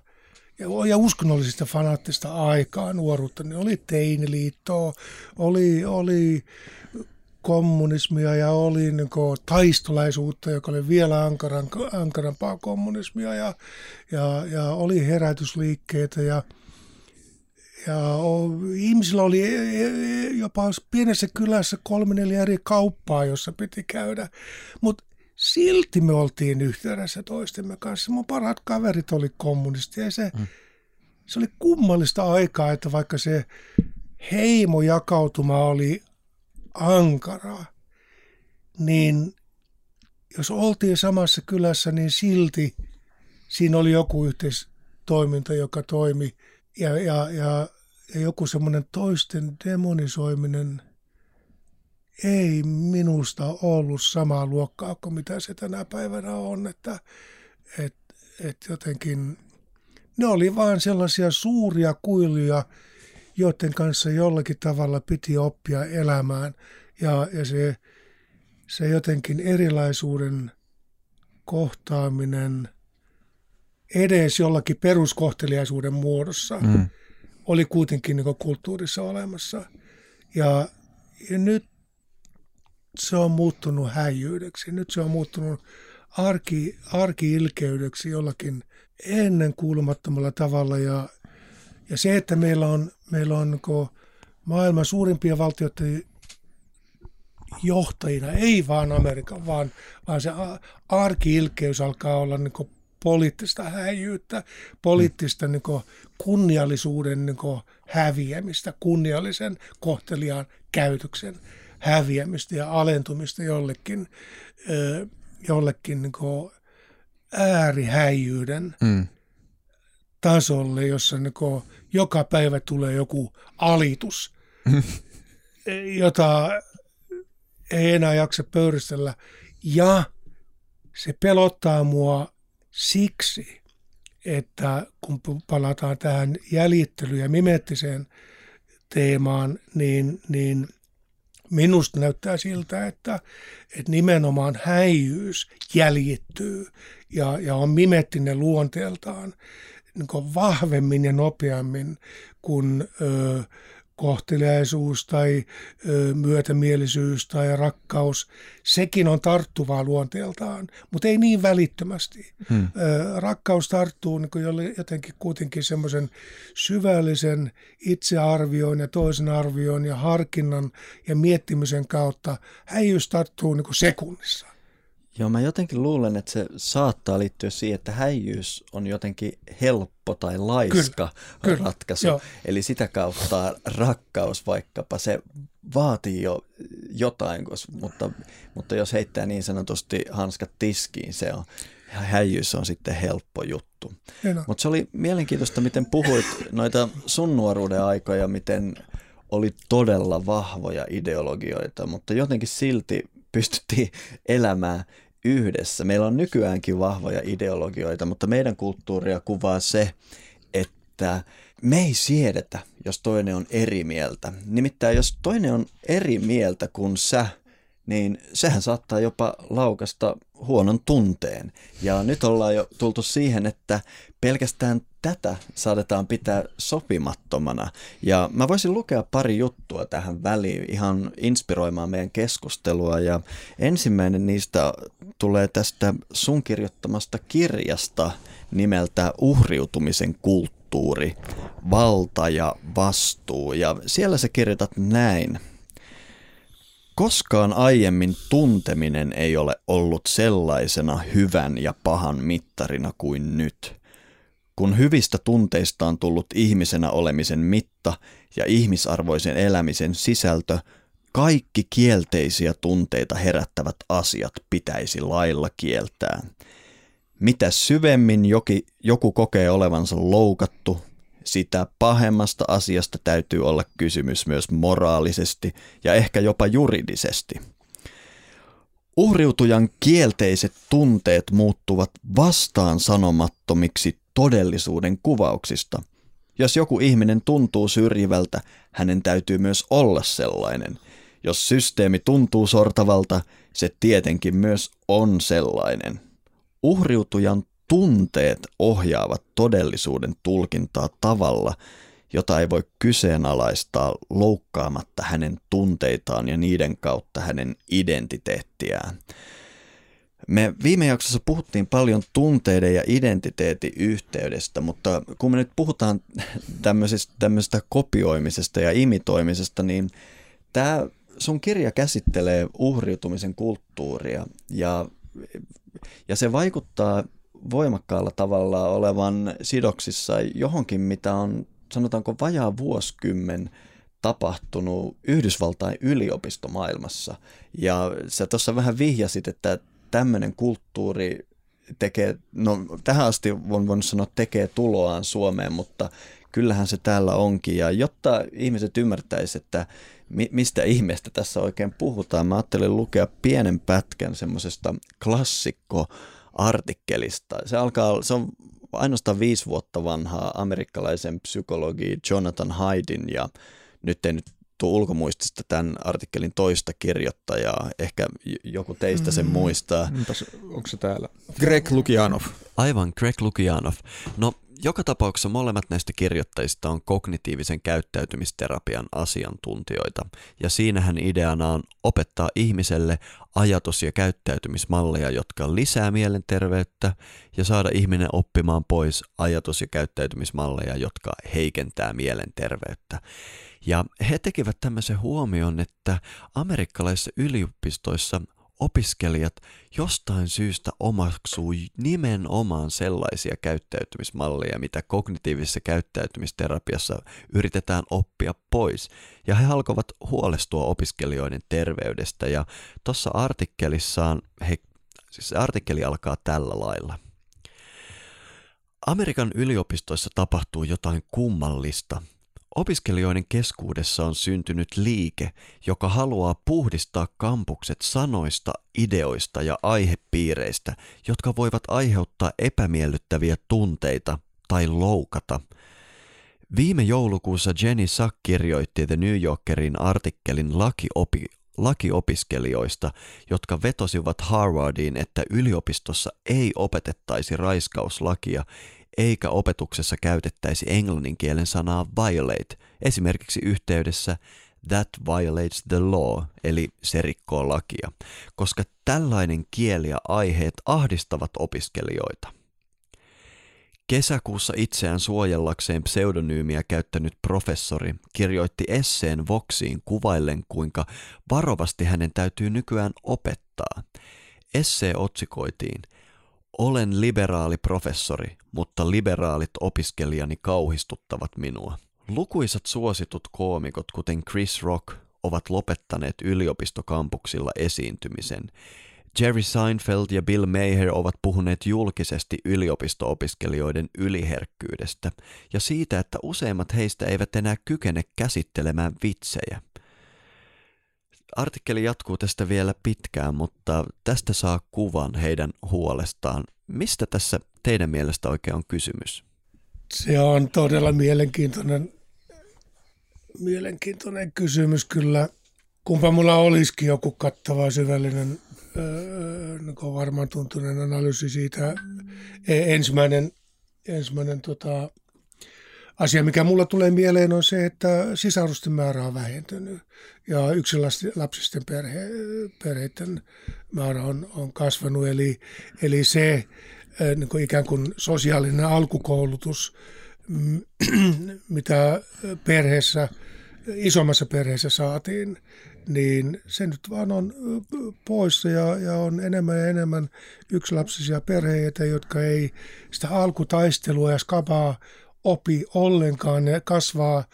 ja, uskonnollisista fanaattista aikaa nuoruutta. Niin oli teiniliittoa, oli, oli kommunismia ja oli niin kuin, taistolaisuutta, joka oli vielä ankaran, ankarampaa kommunismia ja, ja, ja oli herätysliikkeitä ja, ja ihmisillä oli e, e, jopa pienessä kylässä kolme neljä eri kauppaa, jossa piti käydä, mutta silti me oltiin yhteydessä toistemme kanssa. Mun parhaat kaverit oli kommunisti ja se, mm. se oli kummallista aikaa, että vaikka se heimojakautuma oli ankaraa, niin jos oltiin samassa kylässä, niin silti siinä oli joku yhteistoiminta, joka toimi ja, ja, ja, ja joku semmoinen toisten demonisoiminen ei minusta ollut samaa luokkaa kuin mitä se tänä päivänä on, että et, et jotenkin ne oli vain sellaisia suuria kuiluja, joiden kanssa jollakin tavalla piti oppia elämään. Ja, ja se, se jotenkin erilaisuuden kohtaaminen edes jollakin peruskohteliaisuuden muodossa mm. Oli kuitenkin niin kulttuurissa olemassa. Ja, ja nyt se on muuttunut häijyydeksi. Nyt se on muuttunut arki, arkiilkeydeksi jollakin ennen kuulumattomalla tavalla ja ja se, että meillä on, meillä on maailman suurimpia valtioiden johtajina, ei vaan Amerikan, vaan, vaan se arkiilkeys alkaa olla niin poliittista häijyyttä, poliittista niin kunniallisuuden niin häviämistä, kunniallisen kohteliaan käytöksen häviämistä ja alentumista jollekin, jollekin niin äärihäijyyden mm. tasolle, jossa niin joka päivä tulee joku alitus, <laughs> jota ei enää jaksa pöyristellä. Ja se pelottaa mua siksi, että kun palataan tähän jäljittely- ja mimettiseen teemaan, niin, niin minusta näyttää siltä, että, että nimenomaan häijyys jäljittyy ja, ja on mimettinen luonteeltaan niin vahvemmin ja nopeammin kuin ö, kohteliaisuus tai myötämielisyys tai rakkaus. Sekin on tarttuvaa luonteeltaan, mutta ei niin välittömästi. Hmm. Rakkaus tarttuu niin jotenkin kuitenkin semmoisen syvällisen itsearvioon ja toisen arvioon ja harkinnan ja miettimisen kautta. Häijyys tarttuu niin sekunnissa. Joo, mä jotenkin luulen, että se saattaa liittyä siihen, että häijyys on jotenkin helppo tai laiska kyllä, kyllä, ratkaisu. Joo. Eli sitä kautta rakkaus vaikkapa, se vaatii jo jotain, mutta, mutta jos heittää niin sanotusti hanskat tiskiin, se on, häijyys on sitten helppo juttu. Mutta se oli mielenkiintoista, miten puhuit noita sun nuoruuden aikoja, miten oli todella vahvoja ideologioita, mutta jotenkin silti pystyttiin elämään yhdessä. Meillä on nykyäänkin vahvoja ideologioita, mutta meidän kulttuuria kuvaa se, että me ei siedetä, jos toinen on eri mieltä. Nimittäin jos toinen on eri mieltä kuin sä, niin sehän saattaa jopa laukasta huonon tunteen. Ja nyt ollaan jo tultu siihen, että pelkästään tätä saatetaan pitää sopimattomana. Ja mä voisin lukea pari juttua tähän väliin ihan inspiroimaan meidän keskustelua. Ja ensimmäinen niistä tulee tästä sun kirjoittamasta kirjasta nimeltä Uhriutumisen kulttuuri, valta ja vastuu. Ja siellä sä kirjoitat näin. Koskaan aiemmin tunteminen ei ole ollut sellaisena hyvän ja pahan mittarina kuin nyt. Kun hyvistä tunteista on tullut ihmisenä olemisen mitta ja ihmisarvoisen elämisen sisältö, kaikki kielteisiä tunteita herättävät asiat pitäisi lailla kieltää. Mitä syvemmin joki, joku kokee olevansa loukattu, sitä pahemmasta asiasta täytyy olla kysymys myös moraalisesti ja ehkä jopa juridisesti. Uhriutujan kielteiset tunteet muuttuvat vastaan sanomattomiksi todellisuuden kuvauksista. Jos joku ihminen tuntuu syrjivältä, hänen täytyy myös olla sellainen. Jos systeemi tuntuu sortavalta, se tietenkin myös on sellainen. Uhriutujan tunteet ohjaavat todellisuuden tulkintaa tavalla, jota ei voi kyseenalaistaa loukkaamatta hänen tunteitaan ja niiden kautta hänen identiteettiään. Me viime jaksossa puhuttiin paljon tunteiden ja identiteetin yhteydestä, mutta kun me nyt puhutaan tämmöisestä, tämmöisestä kopioimisesta ja imitoimisesta, niin tämä sun kirja käsittelee uhriutumisen kulttuuria ja, ja se vaikuttaa voimakkaalla tavalla olevan sidoksissa johonkin, mitä on sanotaanko vajaa vuosikymmen tapahtunut Yhdysvaltain yliopistomaailmassa. Ja sä tuossa vähän vihjasit, että tämmöinen kulttuuri tekee, no tähän asti on voinut sanoa tekee tuloaan Suomeen, mutta kyllähän se täällä onkin. Ja jotta ihmiset ymmärtäisivät, että mi- mistä ihmeestä tässä oikein puhutaan, mä ajattelin lukea pienen pätkän semmoisesta klassikko-artikkelista. Se, alkaa, se on ainoastaan viisi vuotta vanhaa amerikkalaisen psykologi Jonathan Haidin ja nyt ei nyt tuu ulkomuistista tämän artikkelin toista kirjoittajaa. Ehkä joku teistä sen mm. muistaa. Mitäs, onko se täällä? Greg Lukianov. Aivan, Greg Lukianov. No joka tapauksessa molemmat näistä kirjoittajista on kognitiivisen käyttäytymisterapian asiantuntijoita, ja siinähän ideana on opettaa ihmiselle ajatus- ja käyttäytymismalleja, jotka lisää mielenterveyttä, ja saada ihminen oppimaan pois ajatus- ja käyttäytymismalleja, jotka heikentää mielenterveyttä. Ja he tekivät tämmöisen huomion, että amerikkalaisissa yliopistoissa opiskelijat jostain syystä omaksuu nimenomaan sellaisia käyttäytymismalleja, mitä kognitiivisessa käyttäytymisterapiassa yritetään oppia pois. Ja he alkavat huolestua opiskelijoiden terveydestä ja tuossa artikkelissaan, he, siis artikkeli alkaa tällä lailla. Amerikan yliopistoissa tapahtuu jotain kummallista – Opiskelijoiden keskuudessa on syntynyt liike, joka haluaa puhdistaa kampukset sanoista, ideoista ja aihepiireistä, jotka voivat aiheuttaa epämiellyttäviä tunteita tai loukata. Viime joulukuussa Jenny Sack kirjoitti The New Yorkerin artikkelin lakiopi, lakiopiskelijoista, jotka vetosivat Harvardiin, että yliopistossa ei opetettaisi raiskauslakia eikä opetuksessa käytettäisi englannin kielen sanaa violate, esimerkiksi yhteydessä that violates the law, eli se rikkoo lakia, koska tällainen kieli ja aiheet ahdistavat opiskelijoita. Kesäkuussa itseään suojellakseen pseudonyymiä käyttänyt professori kirjoitti esseen Voxiin kuvaillen, kuinka varovasti hänen täytyy nykyään opettaa. Essee otsikoitiin – olen liberaali professori, mutta liberaalit opiskelijani kauhistuttavat minua. Lukuisat suositut koomikot, kuten Chris Rock, ovat lopettaneet yliopistokampuksilla esiintymisen. Jerry Seinfeld ja Bill Maher ovat puhuneet julkisesti yliopisto-opiskelijoiden yliherkkyydestä ja siitä, että useimmat heistä eivät enää kykene käsittelemään vitsejä. Artikkeli jatkuu tästä vielä pitkään, mutta tästä saa kuvan heidän huolestaan. Mistä tässä teidän mielestä oikein on kysymys? Se on todella mielenkiintoinen, mielenkiintoinen kysymys kyllä. Kumpa mulla olisikin joku kattava syvällinen öö, niin varmaan tuntunen analyysi siitä. E, ensimmäinen, ensimmäinen tota, asia, mikä mulla tulee mieleen, on se, että sisarusten määrä on vähentynyt ja yksilapsisten perhe, perheiden määrä on, on kasvanut. Eli, eli se niin kuin ikään kuin sosiaalinen alkukoulutus, <clears throat> mitä perheessä, isommassa perheessä saatiin, niin se nyt vaan on poissa ja, ja on enemmän ja enemmän yksilapsisia perheitä, jotka ei sitä alkutaistelua ja skabaa opi ollenkaan. Ne kasvaa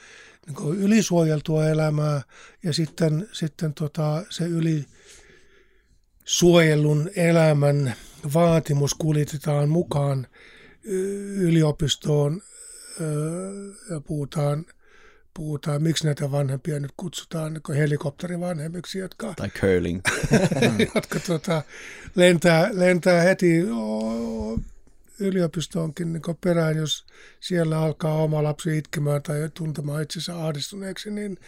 niin ylisuojeltua elämää ja sitten, sitten tota, se yli suojelun elämän vaatimus kuljetetaan mukaan yliopistoon ja puhutaan, puhutaan, miksi näitä vanhempia nyt kutsutaan niin helikopterivanhemmiksi, jotka, tai curling, <laughs> jotka tota, lentää, lentää heti yliopistoonkin niin perään, jos siellä alkaa oma lapsi itkemään tai tuntemaan itsensä ahdistuneeksi, niin,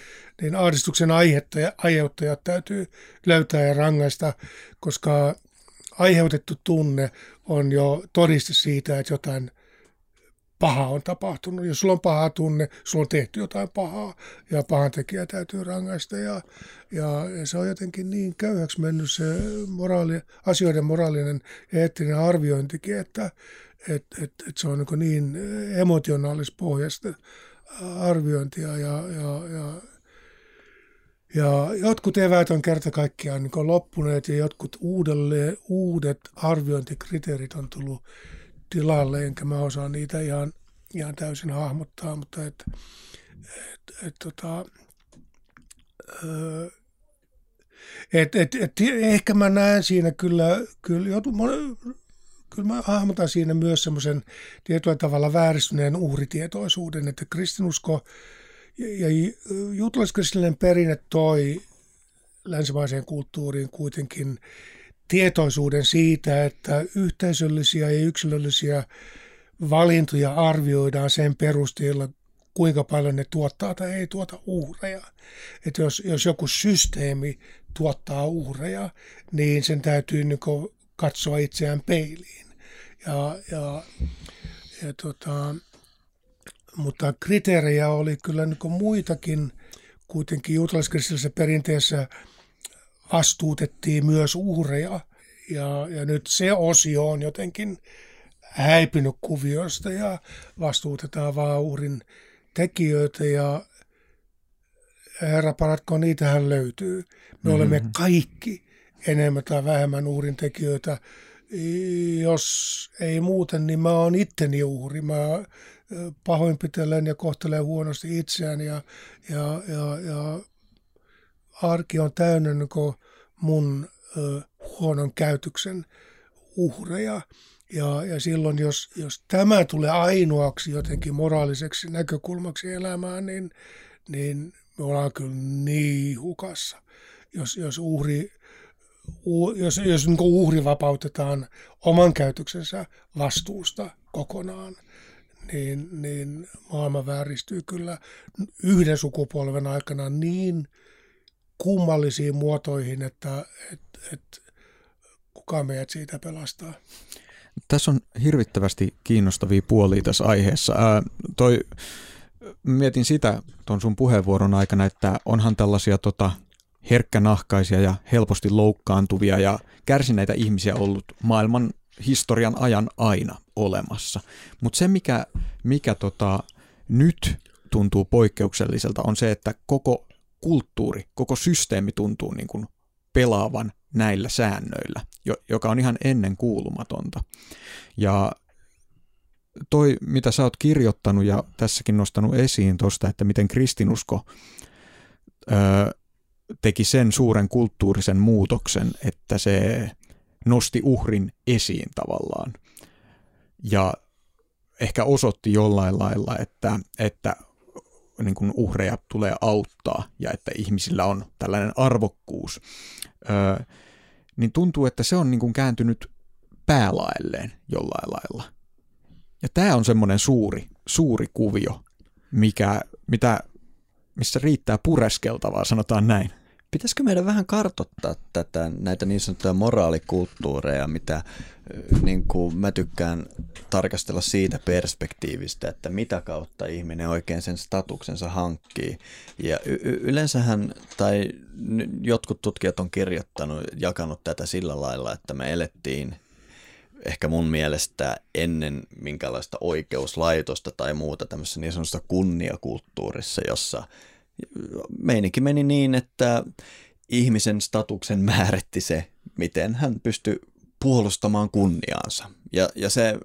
niin ahdistuksen aihetta ja aiheuttajat täytyy löytää ja rangaista, koska aiheutettu tunne on jo todiste siitä, että jotain paha on tapahtunut. Jos sulla on paha tunne, sulla on tehty jotain pahaa ja pahan tekijä täytyy rangaista. Ja, ja, se on jotenkin niin köyhäksi mennyt se moraali, asioiden moraalinen ja eettinen arviointikin, että et, et, et se on niin, niin emotionaalispohjaista arviointia ja, ja, ja ja jotkut eväät on kerta kaikkiaan niin loppuneet ja jotkut uudelle, uudet arviointikriteerit on tullut tilalle, enkä mä osaa niitä ihan, ihan täysin hahmottaa, mutta et, et, et, tota, et, et, et, ehkä mä näen siinä kyllä, kyllä, joutu, kyllä mä hahmotan siinä myös semmoisen tietyllä tavalla vääristyneen uhritietoisuuden, että kristinusko ja, ja juutalaiskristillinen perinne toi länsimaiseen kulttuuriin kuitenkin tietoisuuden siitä, että yhteisöllisiä ja yksilöllisiä valintoja arvioidaan sen perusteella, kuinka paljon ne tuottaa tai ei tuota uhreja. Että jos, jos joku systeemi tuottaa uhreja, niin sen täytyy niin katsoa itseään peiliin. Ja, ja, ja tota, mutta kriteerejä oli kyllä niin muitakin. Kuitenkin juutalaiskristillisessä perinteessä vastuutettiin myös uhreja. Ja, ja nyt se osio on jotenkin häipynyt kuviosta ja vastuutetaan vaan uhrin tekijöitä ja herra paratko, niitähän löytyy. Me mm-hmm. olemme kaikki enemmän tai vähemmän uhrin tekijöitä. Jos ei muuten, niin mä oon itteni uhri. Mä pahoinpitellen ja kohtelen huonosti itseään ja, ja, ja, ja arki on täynnä niin mun ö, huonon käytöksen uhreja. Ja, ja silloin, jos, jos tämä tulee ainoaksi jotenkin moraaliseksi näkökulmaksi elämään, niin, niin me ollaan kyllä niin hukassa. Jos, jos uhri, jos, jos niin uhri vapautetaan oman käytöksensä vastuusta kokonaan, niin, niin maailma vääristyy kyllä yhden sukupolven aikana niin kummallisiin muotoihin, että et, et, kuka meidät siitä pelastaa. Tässä on hirvittävästi kiinnostavia puolia tässä aiheessa. Ää, toi, mietin sitä tuon sun puheenvuoron aikana, että onhan tällaisia tota, herkkänahkaisia ja helposti loukkaantuvia ja kärsineitä ihmisiä ollut maailman historian ajan aina olemassa. Mutta se, mikä, mikä tota, nyt tuntuu poikkeukselliselta, on se, että koko kulttuuri, koko systeemi tuntuu niin kuin pelaavan näillä säännöillä, joka on ihan ennen kuulumatonta. Ja toi, mitä sä oot kirjoittanut ja tässäkin nostanut esiin tuosta, että miten kristinusko öö, teki sen suuren kulttuurisen muutoksen, että se nosti uhrin esiin tavallaan. Ja ehkä osoitti jollain lailla, että, että niin kuin uhreja tulee auttaa ja että ihmisillä on tällainen arvokkuus, öö, niin tuntuu, että se on niin kuin kääntynyt päälaelleen jollain lailla. Ja tämä on semmoinen suuri, suuri kuvio, mikä, mitä, missä riittää pureskeltavaa, sanotaan näin. Pitäisikö meidän vähän kartottaa tätä, näitä niin sanottuja moraalikulttuureja, mitä niin kuin mä tykkään tarkastella siitä perspektiivistä, että mitä kautta ihminen oikein sen statuksensa hankkii. Ja y- yleensähän, tai jotkut tutkijat on kirjoittanut, jakanut tätä sillä lailla, että me elettiin ehkä mun mielestä ennen minkälaista oikeuslaitosta tai muuta tämmöisessä niin sanotussa kunniakulttuurissa, jossa meininki meni niin, että ihmisen statuksen määritti se, miten hän pystyi puolustamaan kunniaansa. Ja, ja se,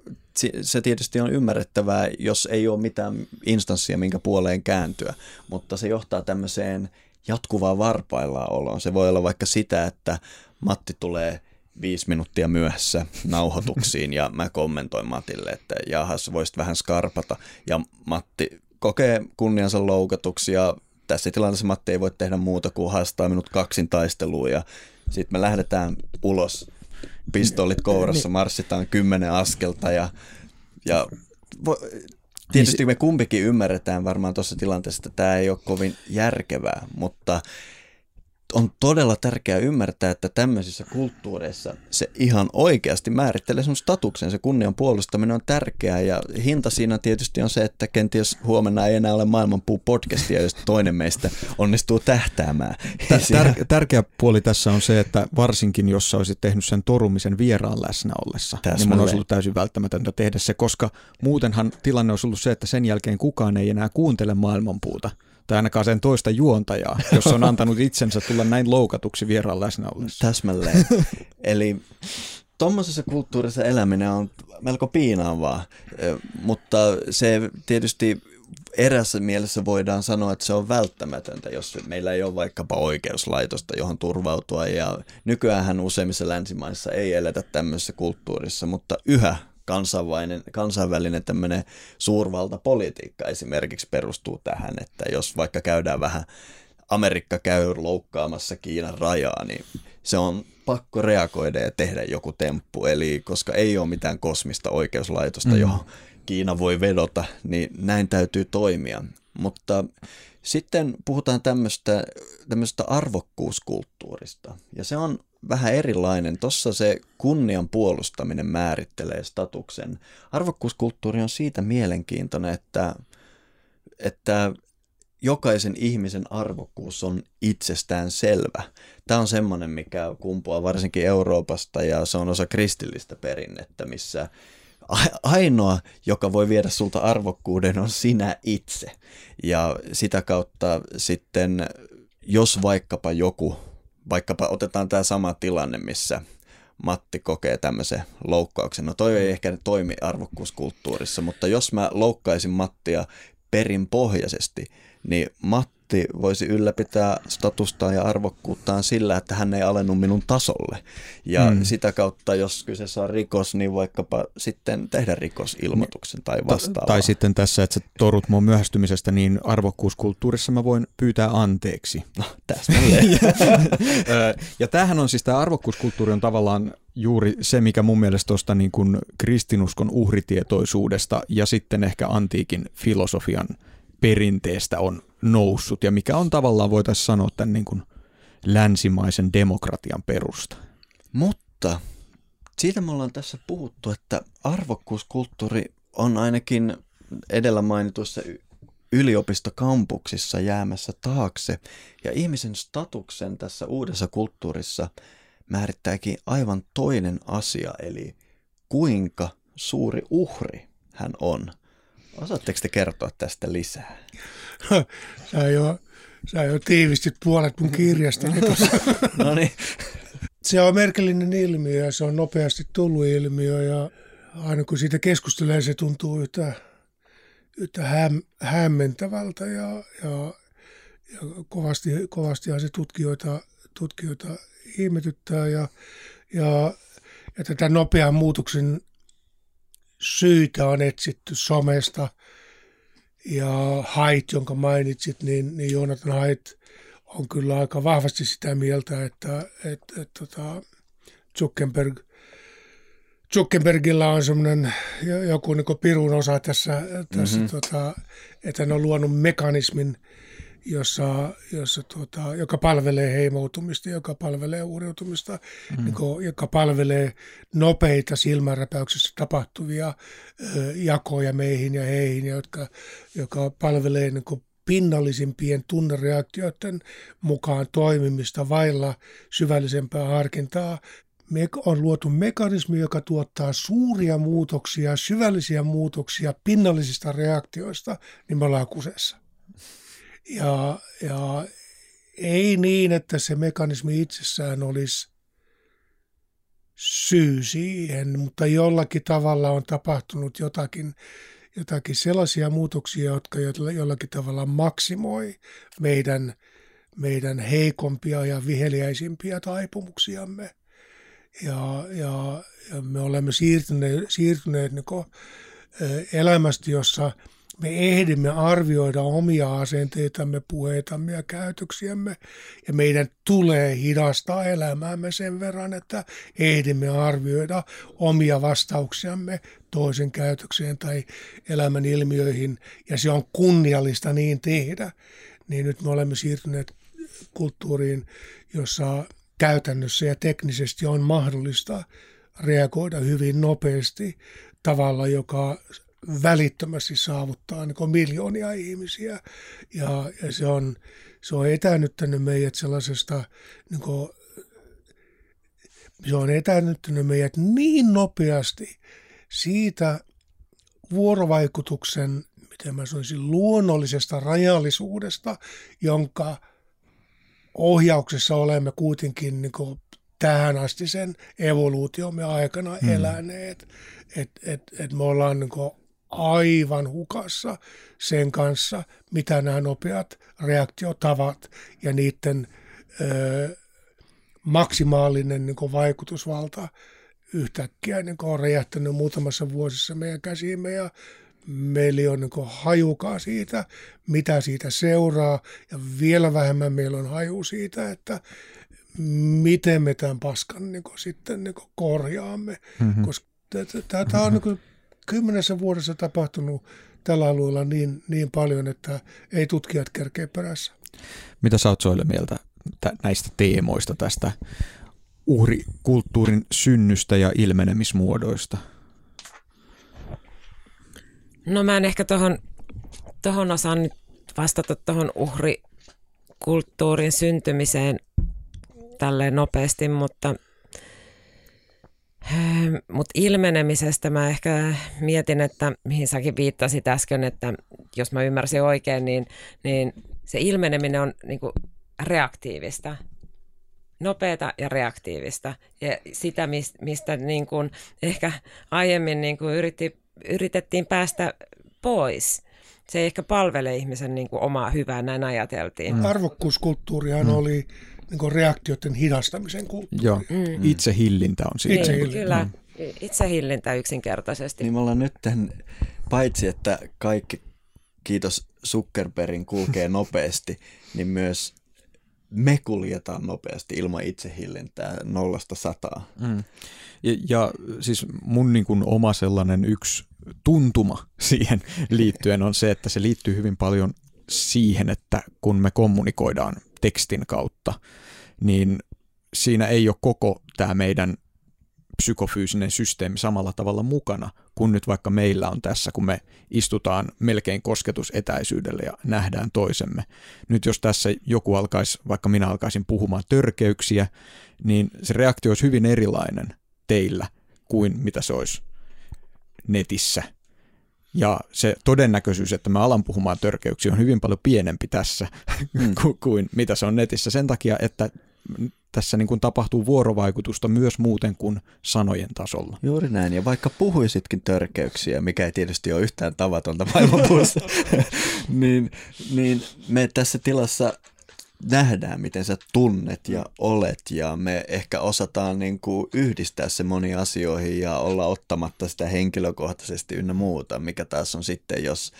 se tietysti on ymmärrettävää, jos ei ole mitään instanssia, minkä puoleen kääntyä, mutta se johtaa tämmöiseen jatkuvaan varpaillaan oloon. Se voi olla vaikka sitä, että Matti tulee viisi minuuttia myöhässä nauhoituksiin ja mä kommentoin Matille, että jahas, voisit vähän skarpata. Ja Matti kokee kunniansa loukatuksi ja tässä tilanteessa Matti ei voi tehdä muuta kuin haastaa minut kaksin taisteluun ja sitten me lähdetään ulos pistoolit kourassa, niin. marssitaan kymmenen askelta ja, ja vo, tietysti me kumpikin ymmärretään varmaan tuossa tilanteessa, että tämä ei ole kovin järkevää, mutta on todella tärkeää ymmärtää, että tämmöisissä kulttuureissa se ihan oikeasti määrittelee sun statuksen. Se kunnian puolustaminen on tärkeää ja hinta siinä tietysti on se, että kenties huomenna ei enää ole maailmanpuu podcastia, jos toinen meistä onnistuu tähtäämään. <laughs> Tär- tärkeä puoli tässä on se, että varsinkin jos sä olisit tehnyt sen torumisen vieraan läsnä ollessa, Täsmälleen. niin mun olisi ollut täysin välttämätöntä tehdä se, koska muutenhan tilanne olisi ollut se, että sen jälkeen kukaan ei enää kuuntele maailmanpuuta tai ainakaan sen toista juontajaa, jos on antanut itsensä tulla näin loukatuksi vieraan läsnä ollessa. Täsmälleen. Eli tuommoisessa kulttuurissa eläminen on melko piinaavaa, mutta se tietysti erässä mielessä voidaan sanoa, että se on välttämätöntä, jos meillä ei ole vaikkapa oikeuslaitosta, johon turvautua. Ja nykyään useimmissa länsimaissa ei eletä tämmöisessä kulttuurissa, mutta yhä kansainvälinen, kansainvälinen tämmöinen suurvaltapolitiikka esimerkiksi perustuu tähän, että jos vaikka käydään vähän, Amerikka käy loukkaamassa Kiinan rajaa, niin se on pakko reagoida ja tehdä joku temppu. Eli koska ei ole mitään kosmista oikeuslaitosta, mm. johon Kiina voi vedota, niin näin täytyy toimia. Mutta sitten puhutaan tämmöistä, tämmöistä arvokkuuskulttuurista. Ja se on vähän erilainen. Tuossa se kunnian puolustaminen määrittelee statuksen. Arvokkuuskulttuuri on siitä mielenkiintoinen, että, että jokaisen ihmisen arvokkuus on itsestään selvä. Tämä on semmoinen, mikä kumpuaa varsinkin Euroopasta ja se on osa kristillistä perinnettä, missä ainoa, joka voi viedä sulta arvokkuuden, on sinä itse. Ja sitä kautta sitten, jos vaikkapa joku vaikkapa otetaan tämä sama tilanne, missä Matti kokee tämmöisen loukkauksen. No toi ei ehkä toimi arvokkuuskulttuurissa, mutta jos mä loukkaisin Mattia perinpohjaisesti, niin Matti Matti voisi ylläpitää statustaan ja arvokkuuttaan sillä, että hän ei alennu minun tasolle. Ja mm. sitä kautta, jos kyseessä on rikos, niin vaikkapa sitten tehdä rikosilmoituksen tai vastaavaa. Tai sitten tässä, että sä torut mun myöhästymisestä, niin arvokkuuskulttuurissa mä voin pyytää anteeksi. No, täsmälleen. <laughs> ja tämähän on siis, tämä arvokkuuskulttuuri on tavallaan juuri se, mikä mun mielestä tuosta niin kuin kristinuskon uhritietoisuudesta ja sitten ehkä antiikin filosofian perinteestä on noussut ja mikä on tavallaan voitaisiin sanoa tämän niin kuin länsimaisen demokratian perusta. Mutta siitä me ollaan tässä puhuttu, että arvokkuuskulttuuri on ainakin edellä mainituissa yliopistokampuksissa jäämässä taakse ja ihmisen statuksen tässä uudessa kulttuurissa määrittääkin aivan toinen asia, eli kuinka suuri uhri hän on – Osaatteko te kertoa tästä lisää? Sä, jo, sä jo tiivistit puolet mun kirjasta. <laughs> no niin. Se on merkillinen ilmiö ja se on nopeasti tullut ilmiö ja aina kun siitä keskustelee, se tuntuu yhtä, yhtä häm, hämmentävältä ja, ja, ja kovasti, kovastihan se tutkijoita, tutkijoita ihmetyttää ja, ja, ja tätä nopean muutoksen syitä on etsitty somesta. Ja Haidt, jonka mainitsit, niin, niin Jonathan Haidt on kyllä aika vahvasti sitä mieltä, että, että, että, että tota, Zuckerberg, Zuckerbergilla on semmoinen joku niin pirun osa tässä, tässä mm-hmm. tota, että hän on luonut mekanismin, jossa, jossa tuota, joka palvelee heimoutumista, joka palvelee uuriutumista, mm. niin kuin, joka palvelee nopeita silmänräpäyksessä tapahtuvia ö, jakoja meihin ja heihin, jotka, joka palvelee niin kuin, pinnallisimpien tunnereaktioiden mukaan toimimista vailla syvällisempää harkintaa. Me on luotu mekanismi, joka tuottaa suuria muutoksia, syvällisiä muutoksia pinnallisista reaktioista, niin me ollaan kusessa. Ja, ja ei niin, että se mekanismi itsessään olisi syy siihen, mutta jollakin tavalla on tapahtunut jotakin, jotakin sellaisia muutoksia, jotka jollakin tavalla maksimoi meidän, meidän heikompia ja viheliäisimpiä taipumuksiamme. Ja, ja, ja me olemme siirtyneet, siirtyneet niin elämästä, jossa – me ehdimme arvioida omia asenteitamme, puheitamme ja käytöksiämme, ja meidän tulee hidastaa elämäämme sen verran, että ehdimme arvioida omia vastauksiamme toisen käytökseen tai elämän ilmiöihin, ja se on kunniallista niin tehdä, niin nyt me olemme siirtyneet kulttuuriin, jossa käytännössä ja teknisesti on mahdollista reagoida hyvin nopeasti tavalla, joka välittömästi saavuttaa niin miljoonia ihmisiä. Ja, ja se, on, se on etänyttänyt meidät sellaisesta, niin kuin, se on etänyttänyt meidät niin nopeasti siitä vuorovaikutuksen, miten mä sanoisin, luonnollisesta rajallisuudesta, jonka ohjauksessa olemme kuitenkin niin kuin tähän asti sen evoluutiomme aikana mm. eläneet. Että et, et me ollaan niin kuin aivan hukassa sen kanssa, mitä nämä nopeat reaktiotavat ja niiden ö, maksimaalinen niin vaikutusvalta yhtäkkiä niin on räjähtänyt muutamassa vuosissa meidän käsiimme ja meillä on niin hajukaa siitä, mitä siitä seuraa ja vielä vähemmän meillä on haju siitä, että miten me tämän paskan niin sitten niin korjaamme, mm-hmm. koska tämä on niin kymmenessä vuodessa tapahtunut tällä alueella niin, niin paljon, että ei tutkijat kerkeä perässä. Mitä sä oot Soille mieltä näistä teemoista, tästä uhrikulttuurin synnystä ja ilmenemismuodoista? No mä en ehkä tuohon tohon osaan nyt vastata tuohon uhrikulttuurin syntymiseen tälleen nopeasti, mutta, mutta ilmenemisestä mä ehkä mietin, että mihin säkin viittasit äsken, että jos mä ymmärsin oikein, niin, niin se ilmeneminen on niin kuin reaktiivista, nopeata ja reaktiivista. Ja sitä, mistä niin kuin ehkä aiemmin niin kuin yritti, yritettiin päästä pois. Se ei ehkä palvele ihmisen niin kuin omaa hyvää, näin ajateltiin. Mm. Arvokkuuskulttuurihan mm. oli niin kuin reaktioiden hidastamisen kulttuuri. Joo, mm. itsehillintä on siinä. Itsehillintä. Kyllä, mm. itsehillintä yksinkertaisesti. Niin me ollaan nyt paitsi että kaikki kiitos Zuckerbergin kulkee <laughs> nopeasti, niin myös me kuljetaan nopeasti ilman itsehillintää nollasta sataa. Mm. Ja, ja siis mun niin kuin oma sellainen yksi tuntuma <laughs> siihen liittyen on se, että se liittyy hyvin paljon siihen, että kun me kommunikoidaan tekstin kautta, niin siinä ei ole koko tämä meidän psykofyysinen systeemi samalla tavalla mukana kuin nyt vaikka meillä on tässä, kun me istutaan melkein kosketusetäisyydelle ja nähdään toisemme. Nyt jos tässä joku alkaisi, vaikka minä alkaisin puhumaan törkeyksiä, niin se reaktio olisi hyvin erilainen teillä kuin mitä se olisi netissä. Ja se todennäköisyys, että mä alan puhumaan törkeyksiä on hyvin paljon pienempi tässä <laughs> mm. kuin mitä se on netissä sen takia, että tässä niin kuin tapahtuu vuorovaikutusta myös muuten kuin sanojen tasolla. Juuri näin, ja vaikka puhuisitkin törkeyksiä, mikä ei tietysti ole yhtään tavatonta maailmanpuussa, <laughs> niin, niin me tässä tilassa nähdään, miten sä tunnet ja olet, ja me ehkä osataan niin kuin yhdistää se moniin asioihin ja olla ottamatta sitä henkilökohtaisesti ynnä muuta, mikä taas on sitten, jos,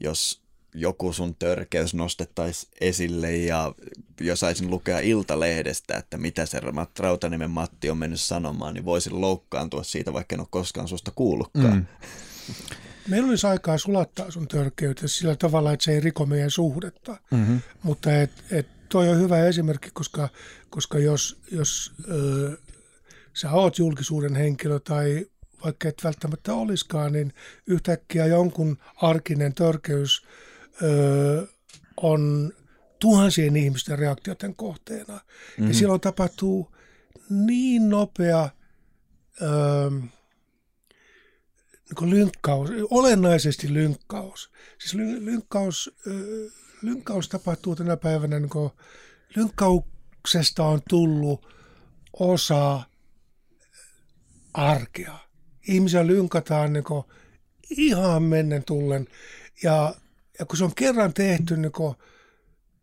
jos joku sun törkeys nostettaisiin esille ja jos saisin lukea Iltalehdestä, että mitä se Rautaniemen Matti on mennyt sanomaan, niin voisin loukkaantua siitä, vaikka en ole koskaan susta kuullutkaan. Mm. <laughs> Meillä olisi aikaa sulattaa sun törkeyttä sillä tavalla, että se ei riko meidän suhdetta. Mm-hmm. Mutta et, et toi on hyvä esimerkki, koska, koska jos, jos ö, sä oot julkisuuden henkilö tai vaikka et välttämättä olisikaan, niin yhtäkkiä jonkun arkinen törkeys – ö, on tuhansien ihmisten reaktioiden kohteena. Mm-hmm. Ja silloin tapahtuu niin nopea ö, niin lynkkaus, olennaisesti lynkkaus. Siis ly, lynkkaus, lynkkaus tapahtuu tänä päivänä, niin kuin, lynkkauksesta on tullut osa arkea. Ihmisiä lynkataan niin ihan mennen tullen. Ja ja kun se on kerran tehty niin kuin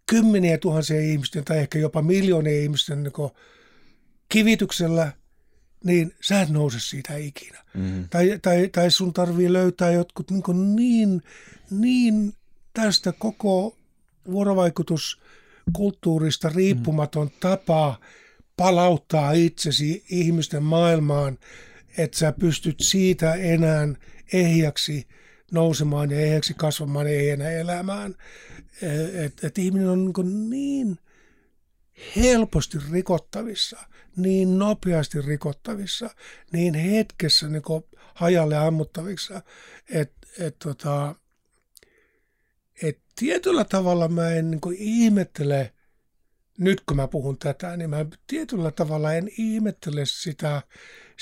kymmeniä tuhansia ihmisten tai ehkä jopa miljoonia ihmisten niin kuin kivityksellä, niin sä et nouse siitä ikinä. Mm. Tai, tai, tai sun tarvii löytää jotkut niin, niin, niin tästä koko vuorovaikutuskulttuurista riippumaton mm. tapa palauttaa itsesi ihmisten maailmaan, että sä pystyt siitä enää ehjäksi nousemaan ja ehjäksi kasvamaan ja enää elämään. Että et ihminen on niin, niin helposti rikottavissa, niin nopeasti rikottavissa, niin hetkessä niin hajalle ammuttavissa, että et, tota, et tietyllä tavalla mä en niin ihmettele, nyt kun mä puhun tätä, niin mä tietyllä tavalla en ihmettele sitä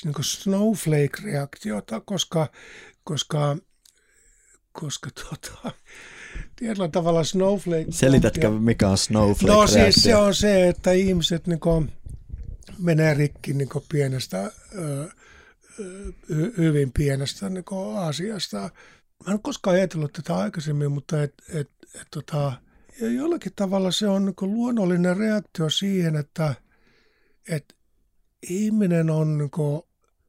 niin snowflake-reaktiota, koska, koska, koska tota, tietyllä tavalla snowflake... Selitätkö, mikä on snowflake No siis se on se, että ihmiset niin kuin, menee rikki niin kuin pienestä, hyvin pienestä niin kuin asiasta. Mä en koskaan ajatellut tätä aikaisemmin, mutta et, et, et, tota, jollakin tavalla se on niin luonnollinen reaktio siihen, että et ihminen on niin kuin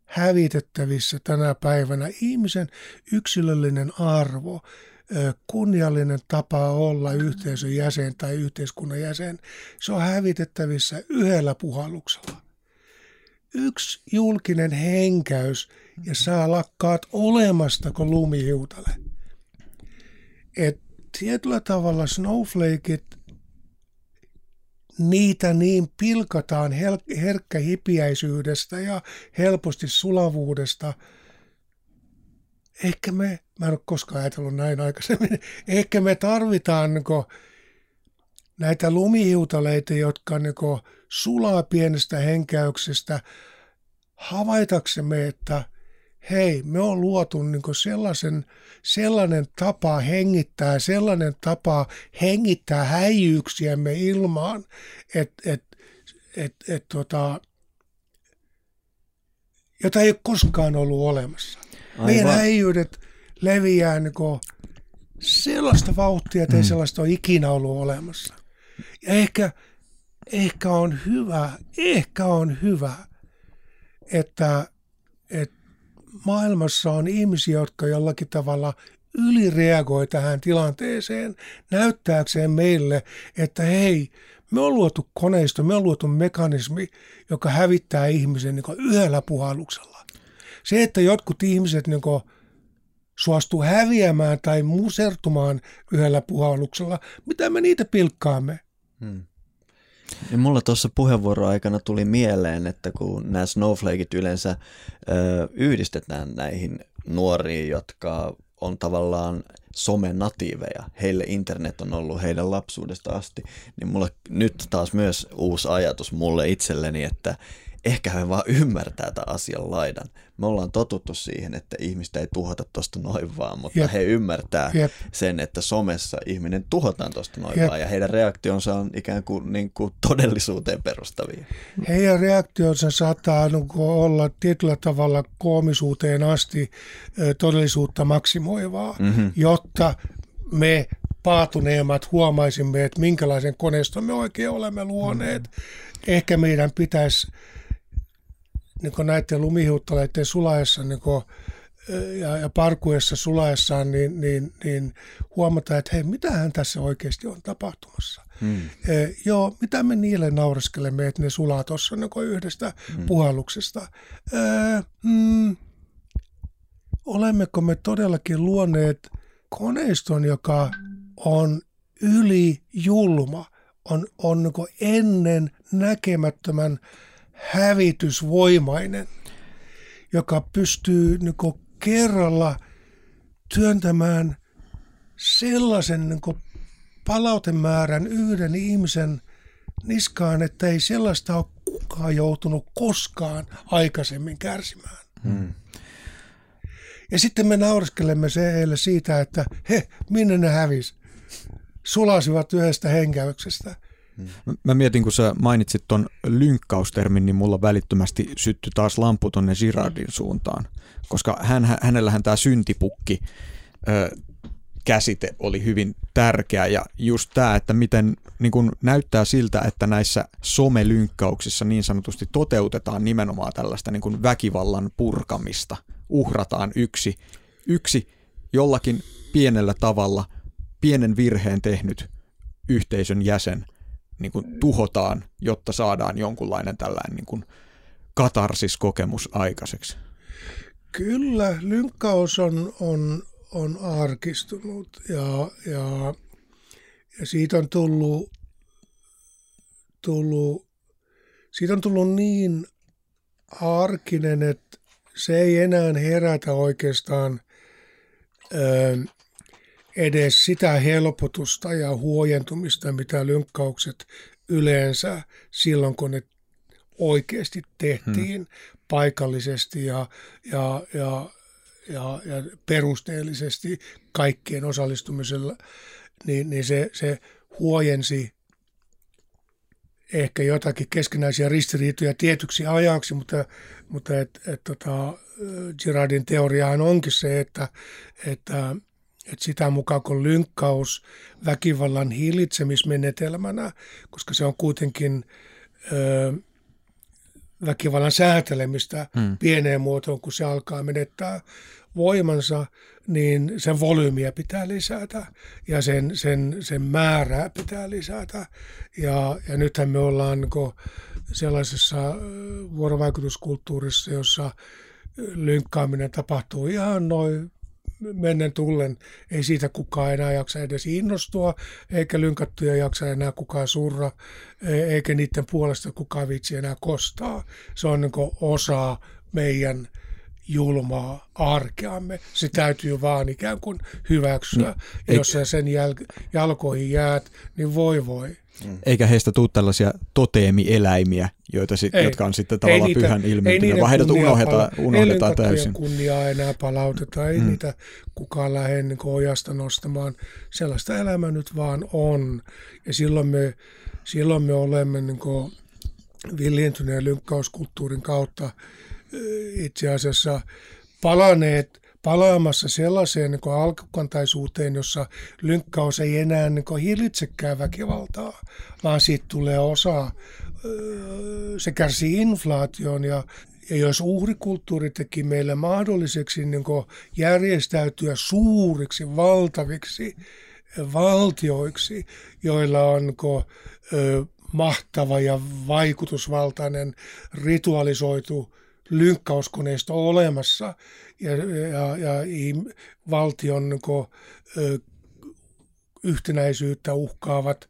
hävitettävissä tänä päivänä. Ihmisen yksilöllinen arvo, kunniallinen tapa olla yhteisön jäsen tai yhteiskunnan jäsen, se on hävitettävissä yhdellä puhalluksella. Yksi julkinen henkäys ja sä lakkaat olemasta kuin lumihiutale. Et tietyllä tavalla snowflakeit, niitä niin pilkataan herkkähipiäisyydestä ja helposti sulavuudesta. Ehkä me, mä en ole koskaan ajatellut näin aikaisemmin, <laughs> ehkä me tarvitaan niin näitä lumihiutaleita, jotka niin sulaa pienestä henkäyksestä, havaitaksemme, että hei, me on luotu niin sellaisen, sellainen tapa hengittää, sellainen tapa hengittää häijyyksiämme ilmaan, että et, et, et, tota, jota ei ole koskaan ollut olemassa. Aivan. Meidän häijyydet leviää niin sellaista vauhtia, että ei mm. sellaista ole ikinä ollut olemassa. Ja ehkä, ehkä on hyvä, ehkä on hyvä, että, että maailmassa on ihmisiä, jotka jollakin tavalla ylireagoi tähän tilanteeseen näyttääkseen meille, että hei, me on luotu koneisto, me on luotu mekanismi, joka hävittää ihmisen niin yhdellä puhalluksella. Se, että jotkut ihmiset niin suostuu häviämään tai musertumaan yhdellä puhalluksella, mitä me niitä pilkkaamme? Hmm. Ja mulla tuossa puheenvuoron aikana tuli mieleen, että kun nämä snowflakeit yleensä ö, yhdistetään näihin nuoriin, jotka on tavallaan somenatiiveja, heille internet on ollut heidän lapsuudesta asti, niin mulla nyt taas myös uusi ajatus mulle itselleni, että ehkä he vaan ymmärtää tämän asian laidan. Me ollaan totuttu siihen, että ihmistä ei tuhota tuosta noin vaan, mutta Jep. he ymmärtää Jep. sen, että somessa ihminen tuhotaan tuosta noin Jep. vaan, ja heidän reaktionsa on ikään kuin, niin kuin todellisuuteen perustavia. Heidän reaktionsa saattaa niin olla tietyllä tavalla koomisuuteen asti todellisuutta maksimoivaa, mm-hmm. jotta me paatuneemmat huomaisimme, että minkälaisen koneiston me oikein olemme luoneet. Mm. Ehkä meidän pitäisi niin näiden lumihiuttaleiden sulaessa niin kuin, ja, ja parkuessa sulaessaan, niin, niin, niin huomata, että hei, mitähän tässä oikeasti on tapahtumassa. Hmm. E, joo, mitä me niille naureskelemme, että ne sulaa tuossa niin yhdestä hmm. puhalluksesta. E, mm, olemmeko me todellakin luoneet koneiston, joka on yli julma, on, on niin ennen näkemättömän hävitysvoimainen, joka pystyy niin kerralla työntämään sellaisen niin palautemäärän yhden ihmisen niskaan, että ei sellaista ole kukaan joutunut koskaan aikaisemmin kärsimään. Hmm. Ja sitten me nauriskelemme se heille siitä, että he, minne ne hävis? Sulasivat yhdestä henkäyksestä. Mä mietin, kun sä mainitsit ton lynkkaustermin, niin mulla välittömästi syttyi taas lampu tonne Girardin suuntaan, koska hän, hänellähän tämä syntipukki ö, käsite oli hyvin tärkeä ja just tämä, että miten niin kun näyttää siltä, että näissä somelynkkauksissa niin sanotusti toteutetaan nimenomaan tällaista niin kun väkivallan purkamista. Uhrataan yksi, yksi jollakin pienellä tavalla pienen virheen tehnyt yhteisön jäsen – niin kuin tuhotaan, jotta saadaan jonkunlainen tällainen niin kuin katarsiskokemus aikaiseksi? Kyllä, lynkkaus on, on, on arkistunut ja, ja, ja siitä on tullut tullut, siitä on tullut niin arkinen, että se ei enää herätä oikeastaan ö, edes sitä helpotusta ja huojentumista, mitä lynkkaukset yleensä silloin, kun ne oikeasti tehtiin hmm. paikallisesti ja, ja, ja, ja, ja perusteellisesti kaikkien osallistumisella, niin, niin se, se huojensi ehkä jotakin keskenäisiä ristiriitoja tietyksi ajaksi, mutta, mutta et, et, tota, Girardin teoriahan onkin se, että, että, että sitä mukaan kun lynkkaus väkivallan hillitsemismenetelmänä, koska se on kuitenkin ö, väkivallan säätelemistä hmm. pieneen muotoon, kun se alkaa menettää voimansa, niin sen volyymiä pitää lisätä ja sen, sen, sen määrää pitää lisätä. Ja, ja nythän me ollaan niin sellaisessa vuorovaikutuskulttuurissa, jossa lynkkaaminen tapahtuu ihan noin mennen tullen. Ei siitä kukaan enää jaksa edes innostua, eikä lynkattuja jaksa enää kukaan surra, e, eikä niiden puolesta kukaan vitsi enää kostaa. Se on niin osa meidän julmaa arkeamme. Se täytyy vaan ikään kuin hyväksyä. Niin, Jos sä sen jäl- jalkoihin jäät, niin voi voi. Mm. Eikä heistä tule tällaisia toteemieläimiä, joita sit, ei, jotka on sitten tavallaan niitä, pyhän ilmentyminen, vaan heidät unohdetaan, unohdetaan täysin. kunniaa enää palauteta, ei mm. niitä kukaan lähde niin ojasta nostamaan. Sellaista elämä nyt vaan on. Ja silloin me, silloin me olemme niin viljentyneen lynkkauskulttuurin kautta itse asiassa palaneet palaamassa sellaiseen niin alkukantaisuuteen, jossa lynkkaus ei enää niin hillitsekään väkivaltaa, vaan siitä tulee osa, se kärsii inflaation ja, ja jos uhrikulttuuri teki meille mahdolliseksi niin järjestäytyä suuriksi, valtaviksi valtioiksi, joilla on niin mahtava ja vaikutusvaltainen ritualisoitu lynkkauskoneisto olemassa ja, ja, ja valtion niin kuin, yhtenäisyyttä uhkaavat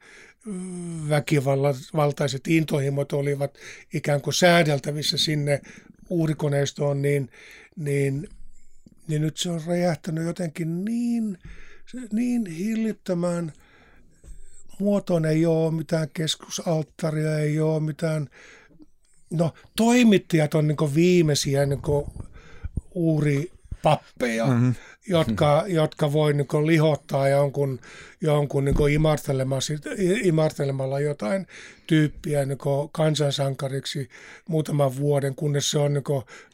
väkivaltaiset intohimot olivat ikään kuin säädeltävissä sinne uurikoneistoon, niin, niin, niin nyt se on räjähtänyt jotenkin niin, niin hillittömään muotoon. Ei ole mitään keskusalttaria, ei ole mitään No toimittajat on niin viimeisiä niin uuripappeja, mm-hmm. jotka, jotka voi niin lihottaa jonkun, jonkun niin imartelemalla jotain tyyppiä niin kansansankariksi muutaman vuoden, kunnes se on niin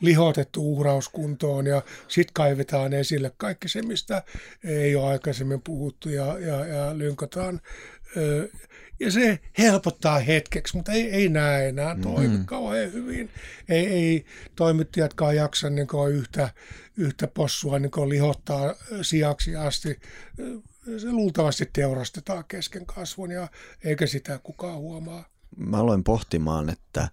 lihotettu uhrauskuntoon ja sitten kaivetaan esille kaikki se, mistä ei ole aikaisemmin puhuttu ja, ja, ja lynkataan ja se helpottaa hetkeksi, mutta ei, ei näe enää toimi mm-hmm. kauhean hyvin. Ei, ei toimittajatkaan jaksa niin yhtä, yhtä possua niin lihottaa sijaksi asti. Se luultavasti teurastetaan kesken kasvun ja eikä sitä kukaan huomaa. Mä aloin pohtimaan, että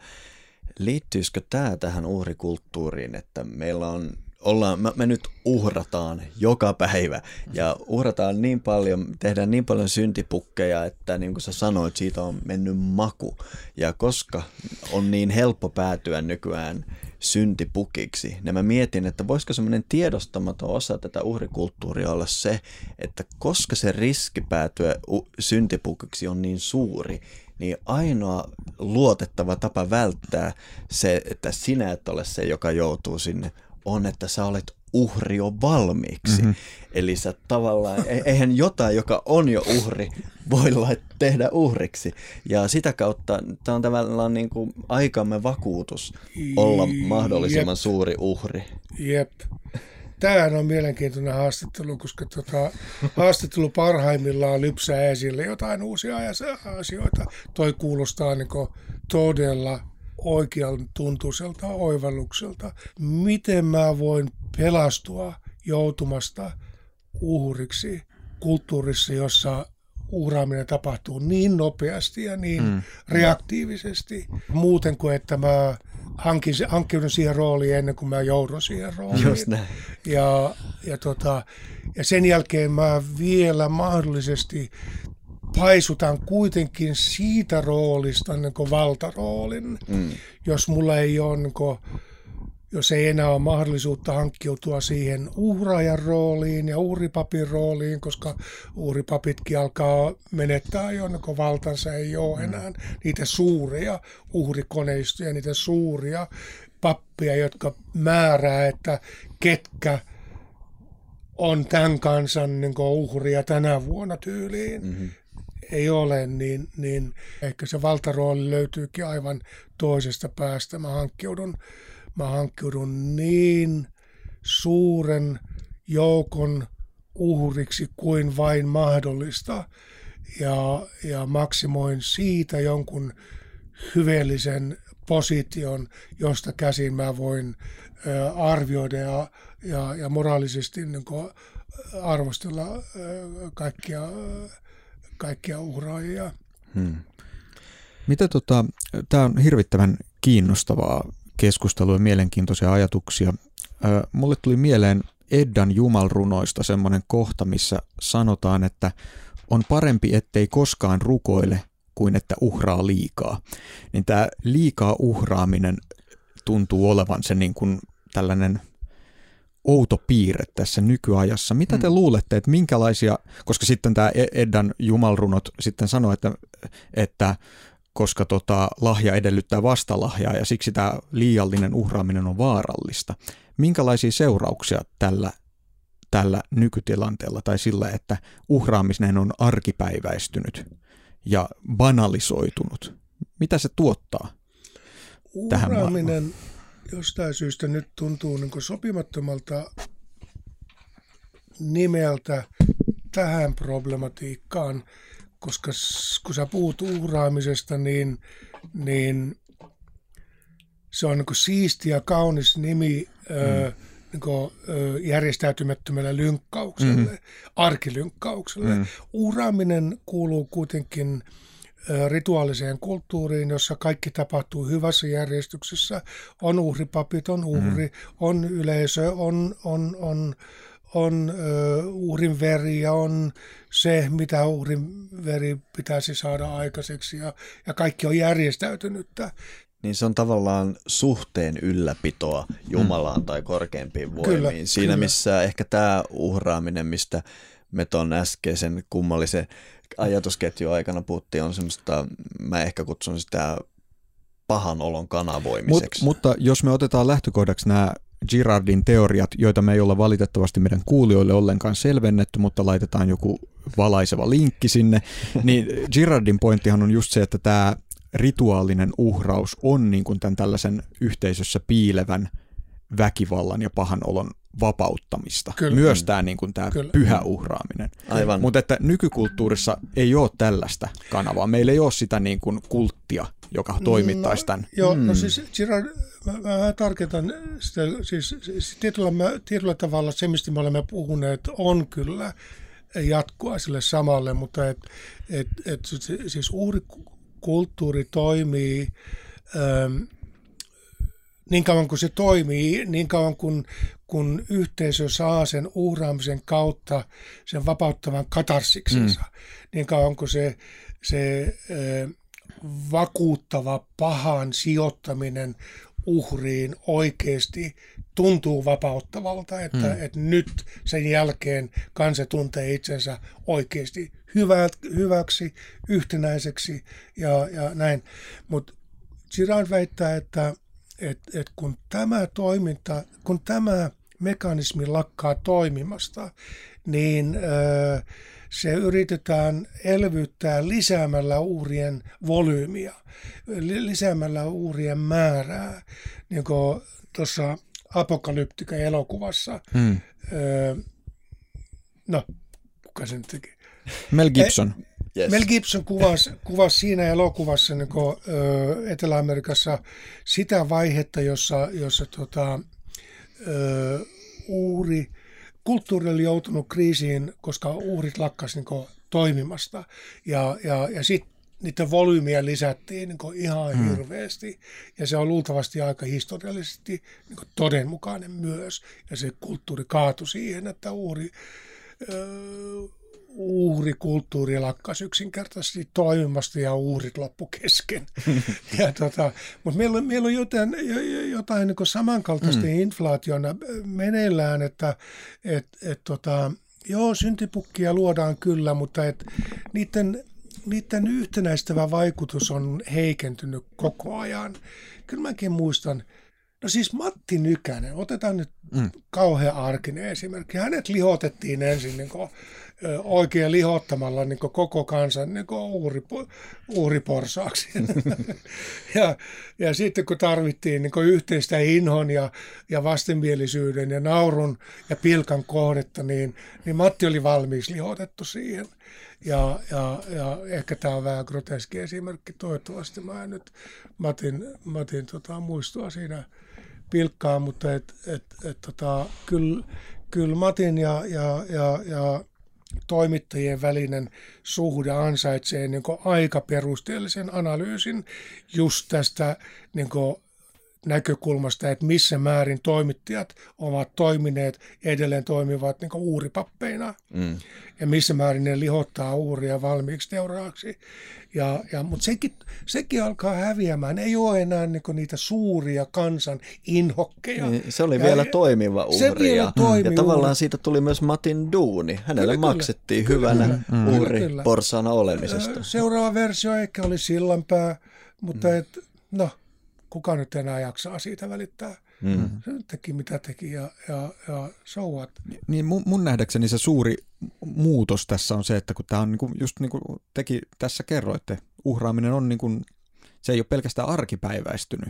liittyisikö tämä tähän uhrikulttuuriin, että meillä on ollaan, me, me nyt uhrataan joka päivä ja uhrataan niin paljon, tehdään niin paljon syntipukkeja, että niin kuin sä sanoit, siitä on mennyt maku. Ja koska on niin helppo päätyä nykyään syntipukiksi, niin mä mietin, että voisiko semmoinen tiedostamaton osa tätä uhrikulttuuria olla se, että koska se riski päätyä syntipukiksi on niin suuri, niin ainoa luotettava tapa välttää se, että sinä et ole se, joka joutuu sinne, on, että sä olet uhri jo valmiiksi. Mm-hmm. Eli sä tavallaan, e-, eihän jotain, joka on jo uhri, voi tehdä uhriksi. Ja sitä kautta tämä on tavallaan niin kuin aikamme vakuutus olla mahdollisimman Jep. suuri uhri. Jep. Tämähän on mielenkiintoinen haastattelu, koska tota, haastattelu parhaimmillaan lypsää esille jotain uusia asioita. Toi kuulostaa niin todella oikean tuntuiselta oivallukselta. Miten mä voin pelastua joutumasta uhriksi kulttuurissa, jossa uhraaminen tapahtuu niin nopeasti ja niin mm. reaktiivisesti, muuten kuin että mä hankin, hankkiudun siihen rooliin ennen kuin mä joudun siihen rooliin. Just näin. Ja, ja, tota, ja sen jälkeen mä vielä mahdollisesti paisutan kuitenkin siitä roolista niin valtaroolin. Mm. Jos mulla ei ole, niin kuin, jos ei enää ole mahdollisuutta hankkiutua siihen uhraajan rooliin ja uhripapin rooliin, koska uhripapitkin alkaa menettää jo niin valtansa, ei ole mm. enää niitä suuria uhrikoneistoja, niitä suuria pappia, jotka määrää, että ketkä on tämän kansan niin uhria tänä vuonna tyyliin. Mm-hmm ei ole, niin, niin ehkä se valtarooli löytyykin aivan toisesta päästä. Mä hankkiudun, mä hankkiudun niin suuren joukon uhriksi kuin vain mahdollista ja, ja maksimoin siitä jonkun hyveellisen position, josta käsin mä voin ä, arvioida ja, ja, ja moraalisesti niin arvostella ä, kaikkia kaikkia uhraajia. Hmm. Mitä tota, tämä on hirvittävän kiinnostavaa keskustelua ja mielenkiintoisia ajatuksia. Ö, mulle tuli mieleen Eddan jumalrunoista semmoinen kohta, missä sanotaan, että on parempi, ettei koskaan rukoile kuin että uhraa liikaa. Niin tämä liikaa uhraaminen tuntuu olevan se niin kuin tällainen outo piirre tässä nykyajassa. Mitä te mm. luulette, että minkälaisia, koska sitten tämä e- Eddan jumalrunot sitten sanoo, että, että koska tota, lahja edellyttää vastalahjaa ja siksi tämä liiallinen uhraaminen on vaarallista. Minkälaisia seurauksia tällä, tällä nykytilanteella tai sillä, että uhraaminen on arkipäiväistynyt ja banalisoitunut? Mitä se tuottaa tähän maailmaan? Jostain syystä nyt tuntuu niin sopimattomalta nimeltä tähän problematiikkaan, koska kun sä puhut uhraamisesta, niin, niin se on niin siisti ja kaunis nimi mm. ö, niin kuin, ö, järjestäytymättömälle lynkkaukselle, mm. arkilynkkaukselle. Mm. Uhraaminen kuuluu kuitenkin rituaaliseen kulttuuriin, jossa kaikki tapahtuu hyvässä järjestyksessä. On uhripapit, on uhri, mm. on yleisö, on, on, on, on uh, uhrin veri ja on se, mitä uhrin veri pitäisi saada aikaiseksi ja, ja kaikki on järjestäytynyttä. Niin se on tavallaan suhteen ylläpitoa Jumalaan mm. tai korkeimpiin voimiin. Kyllä, Siinä kyllä. missä ehkä tämä uhraaminen, mistä me tuon äskeisen kummallisen ajatusketju aikana puhuttiin, on semmoista, mä ehkä kutsun sitä pahan olon kanavoimiseksi. Mut, mutta jos me otetaan lähtökohdaksi nämä Girardin teoriat, joita me ei olla valitettavasti meidän kuulijoille ollenkaan selvennetty, mutta laitetaan joku valaiseva linkki sinne, <laughs> niin Girardin pointtihan on just se, että tämä rituaalinen uhraus on niin kuin tämän tällaisen yhteisössä piilevän väkivallan ja pahan olon vapauttamista. Kyllä. Myös tämä, niin kuin tämä pyhä uhraaminen. Aivan. Mutta että nykykulttuurissa ei ole tällaista kanavaa. Meillä ei ole sitä niin kuin kulttia, joka toimittaisi tämän. No, joo, no mm. no siis Girard, mä, mä tarkentan sitä, siis, siis tietyllä, tietyllä tavalla se, mistä me olemme puhuneet, on kyllä jatkoa sille samalle, mutta et, et, et, siis uhrikulttuuri toimii ähm, niin kauan kuin se toimii, niin kauan kuin kun yhteisö saa sen uhraamisen kautta sen vapauttavan katarsiksensa, mm. niin kauan kuin se, se äh, vakuuttava pahan sijoittaminen uhriin oikeasti tuntuu vapauttavalta, että, mm. että nyt sen jälkeen kansa tuntee itsensä oikeasti hyvä, hyväksi, yhtenäiseksi ja, ja näin. Mutta Girard väittää, että et, et kun tämä toiminta, kun tämä mekanismi lakkaa toimimasta, niin se yritetään elvyttää lisäämällä uurien volyymiä, lisäämällä uurien määrää, niin kuin tuossa apokalyptika elokuvassa. Hmm. No, kuka sen teki? Mel Gibson. E, Yes. Mel Gibson kuvasi, kuvasi siinä elokuvassa niin kuin, ö, Etelä-Amerikassa sitä vaihetta, jossa, jossa tota, ö, uhri, kulttuuri oli joutunut kriisiin, koska uhrit lakkasivat niin toimimasta. Ja, ja, ja sitten niiden volyymiä lisättiin niin ihan hmm. hirveästi. Ja se on luultavasti aika historiallisesti niin todenmukainen myös. Ja se kulttuuri kaatui siihen, että uhri, uhrikulttuuri lakkasi yksinkertaisesti toimimasta ja uhrit loppu kesken. <laughs> ja tota, mutta meillä, meillä on jotain, jotain niin samankaltaista mm. inflaationa meneillään, että et, et, tota, joo, syntipukkia luodaan kyllä, mutta et, niiden, niiden yhtenäistävä vaikutus on heikentynyt koko ajan. Kyllä mäkin muistan, No siis Matti Nykänen, otetaan nyt mm. kauhean arkinen esimerkki. Hänet lihotettiin ensin niin kuin, oikein lihottamalla niin koko kansan niin uhri, uhriporsaaksi. <laughs> ja, ja sitten kun tarvittiin niin yhteistä inhon ja, ja vastenmielisyyden ja naurun ja pilkan kohdetta, niin, niin Matti oli valmis lihotettu siihen. Ja, ja, ja ehkä tämä on vähän groteski esimerkki. Toivottavasti mä en nyt Matin, Matin tota, muistua siinä pilkkaa, mutta et, et, et, tota, kyllä, kyllä Matin ja, ja, ja, ja toimittajien välinen suhde ansaitsee niin aika perusteellisen analyysin just tästä niin näkökulmasta, että missä määrin toimittajat ovat toimineet edelleen toimivat niin uuripappeina mm. ja missä määrin ne lihottaa uuria valmiiksi teuraaksi. Ja, ja, mutta sekin, sekin alkaa häviämään. Ei ole enää niin niitä suuria kansan inhokkeja. Niin, se oli ja, vielä toimiva uhri. Se vielä toimi ja tavallaan siitä tuli myös Matin duuni. Hänelle kyllä, maksettiin kyllä, hyvänä kyllä, uhri kyllä. porsana olemisesta. Seuraava versio ehkä oli Sillanpää, mutta mm. et, no, kuka nyt enää jaksaa siitä välittää. Mm. Se teki mitä teki ja, ja, ja so what. Niin mun, mun nähdäkseni se suuri muutos tässä on se, että kun tämä on niin kuin, just niin kuin teki tässä kerroitte, uhraaminen on niin kuin, se ei ole pelkästään arkipäiväistynyt,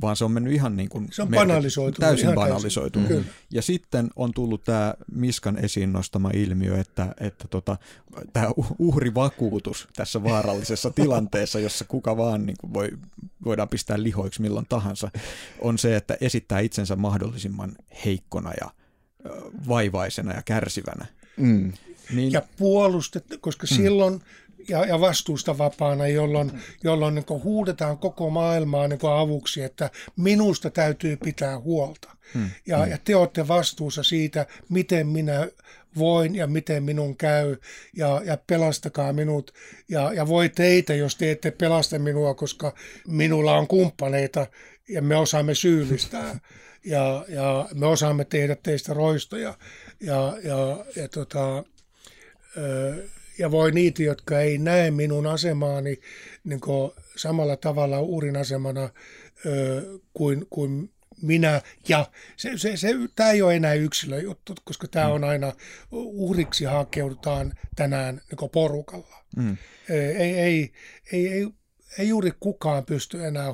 vaan se on mennyt ihan niin kuin se on banalisoitunut. Täysin ihan banalisoitunut. Täysin. Ja sitten on tullut tämä Miskan esiin nostama ilmiö, että, että tota, tämä uhrivakuutus tässä vaarallisessa tilanteessa, jossa kuka vaan niin kuin voi, voidaan pistää lihoiksi milloin tahansa, on se, että esittää itsensä mahdollisimman heikkona ja vaivaisena ja kärsivänä. Mm. Niin, ja puolustet, koska mm. silloin ja, ja vastuusta vapaana, jolloin, jolloin niin huudetaan koko maailmaa niin avuksi, että minusta täytyy pitää huolta. Hmm. Ja, hmm. ja te olette vastuussa siitä, miten minä voin ja miten minun käy ja, ja pelastakaa minut. Ja, ja voi teitä, jos te ette pelasta minua, koska minulla on kumppaneita ja me osaamme syyllistää ja, ja me osaamme tehdä teistä roistoja. Ja, ja, ja tota, ja voi niitä, jotka ei näe minun asemaani niin samalla tavalla uurin asemana ö, kuin, kuin minä. Ja se, se, se, tämä ei ole enää yksilöjuttu, koska tämä on aina, uhriksi hakeudutaan tänään niin porukalla. Mm. Ei, ei, ei, ei, ei juuri kukaan pysty enää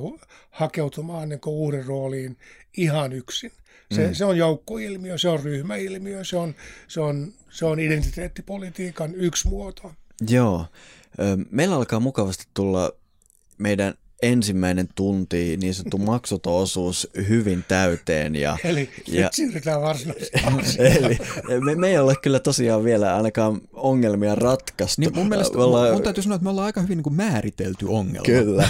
hakeutumaan niin uhrin rooliin ihan yksin. Se, mm. se on joukkoilmiö, se on ryhmäilmiö, se on, se on, se on identiteettipolitiikan yksi muoto. Joo. Meillä alkaa mukavasti tulla meidän ensimmäinen tunti, niin sanottu maksuton osuus hyvin täyteen. Ja, eli ja, nyt siirrytään <laughs> Eli me, me ei ole kyllä tosiaan vielä ainakaan ongelmia ratkaistu. Niin mun mielestä, ollaan, mun täytyy sanoa, että me ollaan aika hyvin niin kuin määritelty ongelma. Kyllä.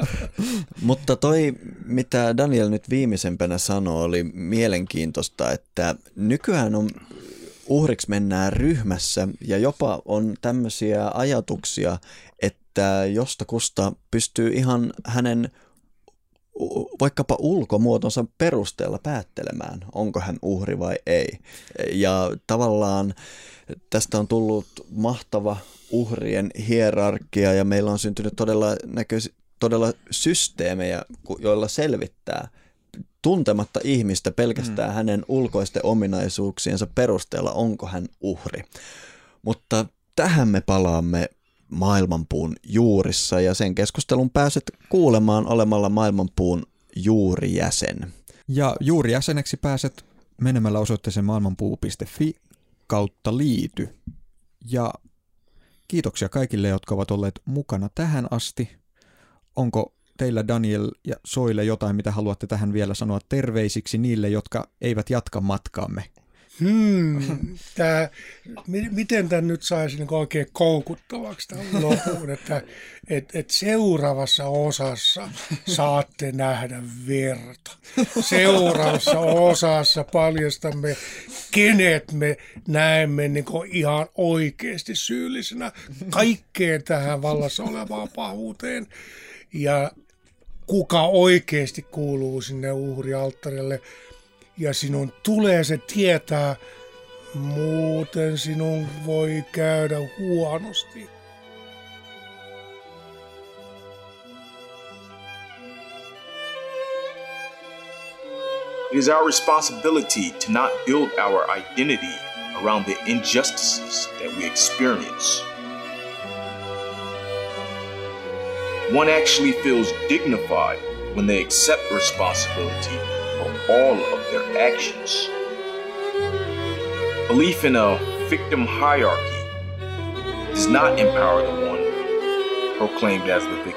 <laughs> Mutta toi, mitä Daniel nyt viimeisempänä sanoi, oli mielenkiintoista, että nykyään on uhriksi mennään ryhmässä ja jopa on tämmöisiä ajatuksia, että jostakusta pystyy ihan hänen vaikkapa ulkomuotonsa perusteella päättelemään, onko hän uhri vai ei. Ja tavallaan tästä on tullut mahtava uhrien hierarkia ja meillä on syntynyt todella, näköisi, todella systeemejä, joilla selvittää tuntematta ihmistä pelkästään mm. hänen ulkoisten ominaisuuksiensa perusteella, onko hän uhri. Mutta tähän me palaamme maailmanpuun juurissa ja sen keskustelun pääset kuulemaan olemalla maailmanpuun juurijäsen. Ja juurijäseneksi pääset menemällä osoitteeseen maailmanpuu.fi kautta liity. Ja kiitoksia kaikille, jotka ovat olleet mukana tähän asti. Onko teillä Daniel ja Soille jotain, mitä haluatte tähän vielä sanoa terveisiksi niille, jotka eivät jatka matkaamme hmm, tää, miten tämän nyt saisi niin oikein koukuttavaksi tämän lopun, että et, et seuraavassa osassa saatte nähdä verta. Seuraavassa osassa paljastamme, kenet me näemme niin ihan oikeasti syyllisenä kaikkeen tähän vallassa olevaan pahuuteen. Ja kuka oikeasti kuuluu sinne uhrialttarille – ja sinun tulee se tietää, muuten sinun voi käydä huonosti. It is our responsibility to not build our identity around the injustices that we experience. One actually feels dignified when they accept responsibility all of their actions. Belief in a victim hierarchy does not empower the one proclaimed as the victim.